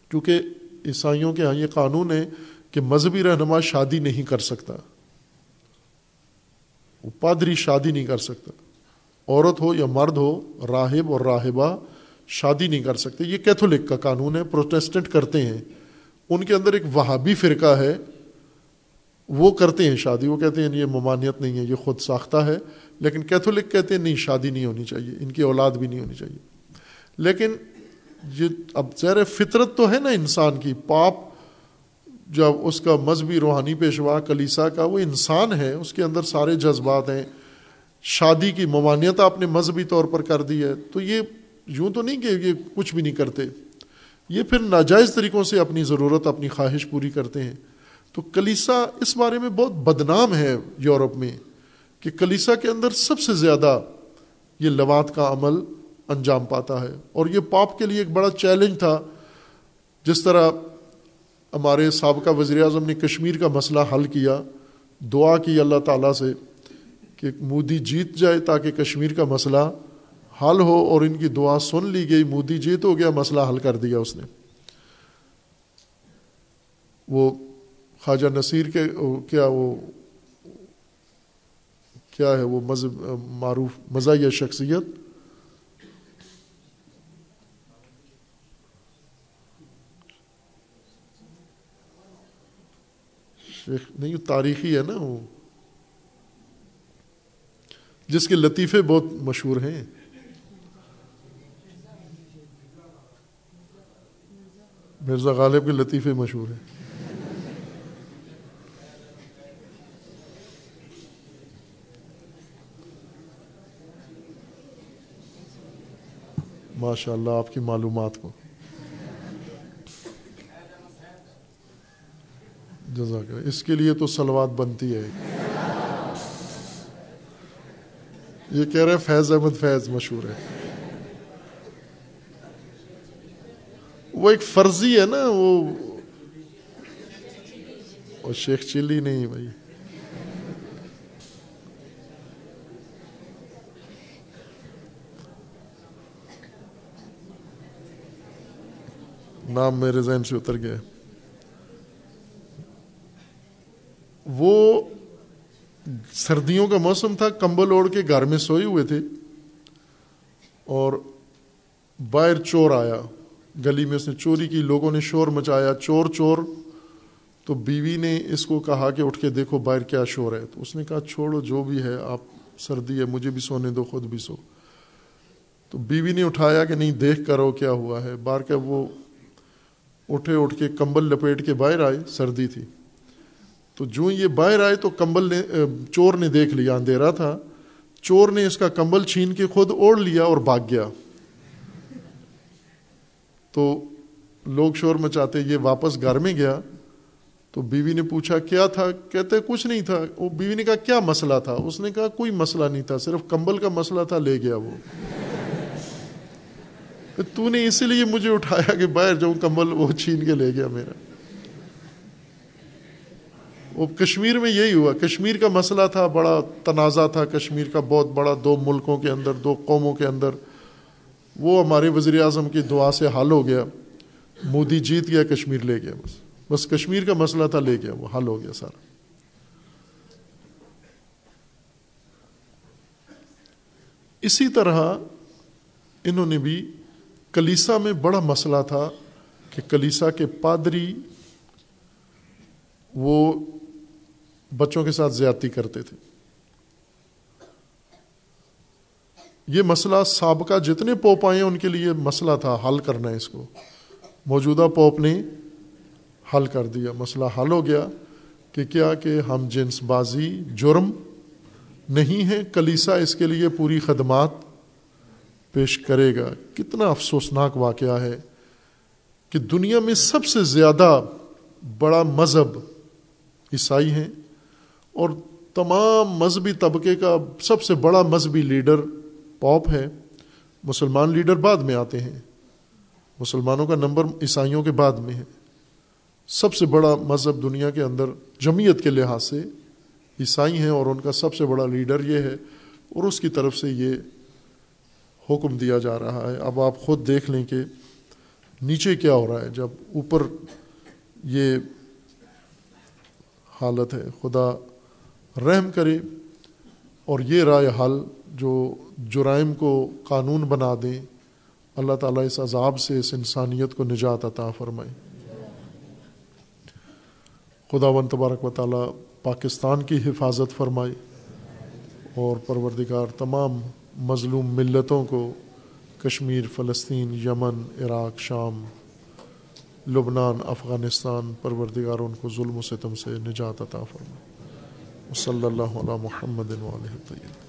کیونکہ عیسائیوں کے ہاں یہ قانون ہے کہ مذہبی رہنما شادی نہیں کر سکتا۔ وہ پادری شادی نہیں کر سکتا۔ عورت ہو یا مرد ہو، راہب اور راہبہ شادی نہیں کر سکتے۔ یہ کیتھولک کا قانون ہے، پروٹیسٹنٹ کرتے ہیں۔ ان کے اندر ایک وہابی فرقہ ہے۔ وہ کرتے ہیں شادی، وہ کہتے ہیں یہ ممانعت نہیں ہے، یہ خود ساختہ ہے۔ لیکن کیتھولک کہتے ہیں نہیں، شادی نہیں ہونی چاہیے، ان کی اولاد بھی نہیں ہونی چاہیے۔ لیکن یہ اب زیر فطرت تو ہے نا انسان کی۔ پاپ جب اس کا مذہبی روحانی پیشوا، کلیسا کا، وہ انسان ہے، اس کے اندر سارے جذبات ہیں۔ شادی کی ممانعت آپ نے مذہبی طور پر کر دی ہے۔ تو یہ یوں تو نہیں کہ یہ کچھ بھی نہیں کرتے۔ یہ پھر ناجائز طریقوں سے اپنی ضرورت، اپنی خواہش پوری کرتے ہیں۔ تو کلیسا اس بارے میں بہت بدنام ہے یورپ میں کہ کلیسا کے اندر سب سے زیادہ یہ لوات کا عمل انجام پاتا ہے۔ اور یہ پاپ کے لیے ایک بڑا چیلنج تھا۔ جس طرح ہمارے سابقہ وزیر اعظم نے کشمیر کا مسئلہ حل کیا، دعا کی اللہ تعالیٰ سے کہ مودی جیت جائے تاکہ کشمیر کا مسئلہ حل ہو اور ان کی دعا سن لی گئی، مودی جیت ہو گیا، مسئلہ حل کر دیا اس نے۔ وہ خواجہ نصیر کے کیا وہ، کیا ہے وہ مذہب، معروف، مزاحیہ شخصیت؟ شیخ، نہیں تاریخی ہے نا وہ۔ جس کے لطیفے بہت مشہور ہیں۔ مرزا غالب کے لطیفے مشہور ہیں۔ ماشاء اللہ آپ کی معلومات کو۔ جزاک اس کے لیے تو سلوات بنتی ہے۔ یہ کہہ رہے فیض احمد فیض مشہور ہے۔ وہ ایک فرضی ہے نا، وہ شیخ چلی نہیں بھائی۔ نام میرے ذہن سے اتر گیا۔ وہ سردیوں کا موسم تھا، کمبل اوڑھ کے گھر میں سوئے ہوئے تھے اور باہر چور آیا۔ گلی میں اس نے چوری کی، لوگوں نے شور مچایا، چور چور۔ تو بیوی نے اس کو کہا کہ اٹھ کے دیکھو باہر کیا شور ہے۔ تو اس نے کہا، چھوڑو، جو بھی ہے، آپ سردی ہے، مجھے بھی سونے دو، خود بھی سو۔ تو بیوی نے اٹھایا کہ نہیں، دیکھ کرو کیا ہوا ہے۔ بار کا وہ اٹھے، اٹھ کے کمبل لپیٹ کے باہر آئے، سردی تھی۔ تو جو یہ باہر آئے تو کمبل نے چور نے دیکھ لیا، اندھیرا تھا۔ چور نے اس کا کمبل چھین کے خود اوڑھ لیا اور بھاگ گیا۔ تو لوگ شور مچاتے یہ واپس گھر میں گیا تو بیوی نے پوچھا، کیا تھا؟ کہتے، کچھ نہیں تھا. وہ بیوی نے کہا، کیا مسئلہ تھا؟ اس نے کہا، کوئی مسئلہ نہیں تھا، صرف کمبل کا مسئلہ تھا، لے گیا وہ. تو نے اسی لیے مجھے اٹھایا کہ باہر جاؤں، کمبل وہ چھین کے لے گیا میرا۔ وہ کشمیر میں یہی ہوا، کشمیر کا مسئلہ تھا، بڑا تنازع تھا، کشمیر کا بہت بڑا، دو ملکوں کے اندر، دو قوموں کے اندر۔ وہ ہمارے وزیر اعظم کی دعا سے حل ہو گیا۔ مودی جیت گیا، کشمیر لے گیا بس۔ بس کشمیر کا مسئلہ تھا، لے گیا وہ، حل ہو گیا سارا۔ اسی طرح انہوں نے بھی کلیسا میں بڑا مسئلہ تھا کہ کلیسا کے پادری وہ بچوں کے ساتھ زیادتی کرتے تھے۔ یہ مسئلہ سابقہ جتنے پوپ آئے ہیں ان کے لیے مسئلہ تھا، حل کرنا ہے اس کو۔ موجودہ پوپ نے حل کر دیا۔ مسئلہ حل ہو گیا کہ کیا کہ ہم جنس بازی جرم نہیں ہے کلیسا اس کے لیے پوری خدمات پیش کرے گا۔ کتنا افسوسناک واقعہ ہے کہ دنیا میں سب سے زیادہ بڑا مذہب عیسائی ہیں اور تمام مذہبی طبقے کا سب سے بڑا مذہبی لیڈر پاپ ہے مسلمان لیڈر بعد میں آتے ہیں۔ مسلمانوں کا نمبر عیسائیوں کے بعد میں ہے۔ سب سے بڑا مذہب دنیا کے اندر جمعیت کے لحاظ سے عیسائی ہیں اور ان کا سب سے بڑا لیڈر یہ ہے اور اس کی طرف سے یہ حکم دیا جا رہا ہے۔ اب آپ خود دیکھ لیں کہ نیچے کیا ہو رہا ہے۔ جب اوپر یہ حالت ہے، خدا رحم کرے اور یہ رائے حل جو جرائم کو قانون بنا دیں، اللہ تعالیٰ اس عذاب سے، اس انسانیت کو نجات عطا فرمائے۔ خدا و تبارک و تعالیٰ پاکستان کی حفاظت فرمائے اور پروردگار تمام مظلوم ملتوں کو کشمیر، فلسطین، یمن، عراق، شام، لبنان، افغانستان پروردگار ان کو ظلم و ستم سے نجات عطا فرمائے۔ صلی اللہ علیہ محمد علیہ طیب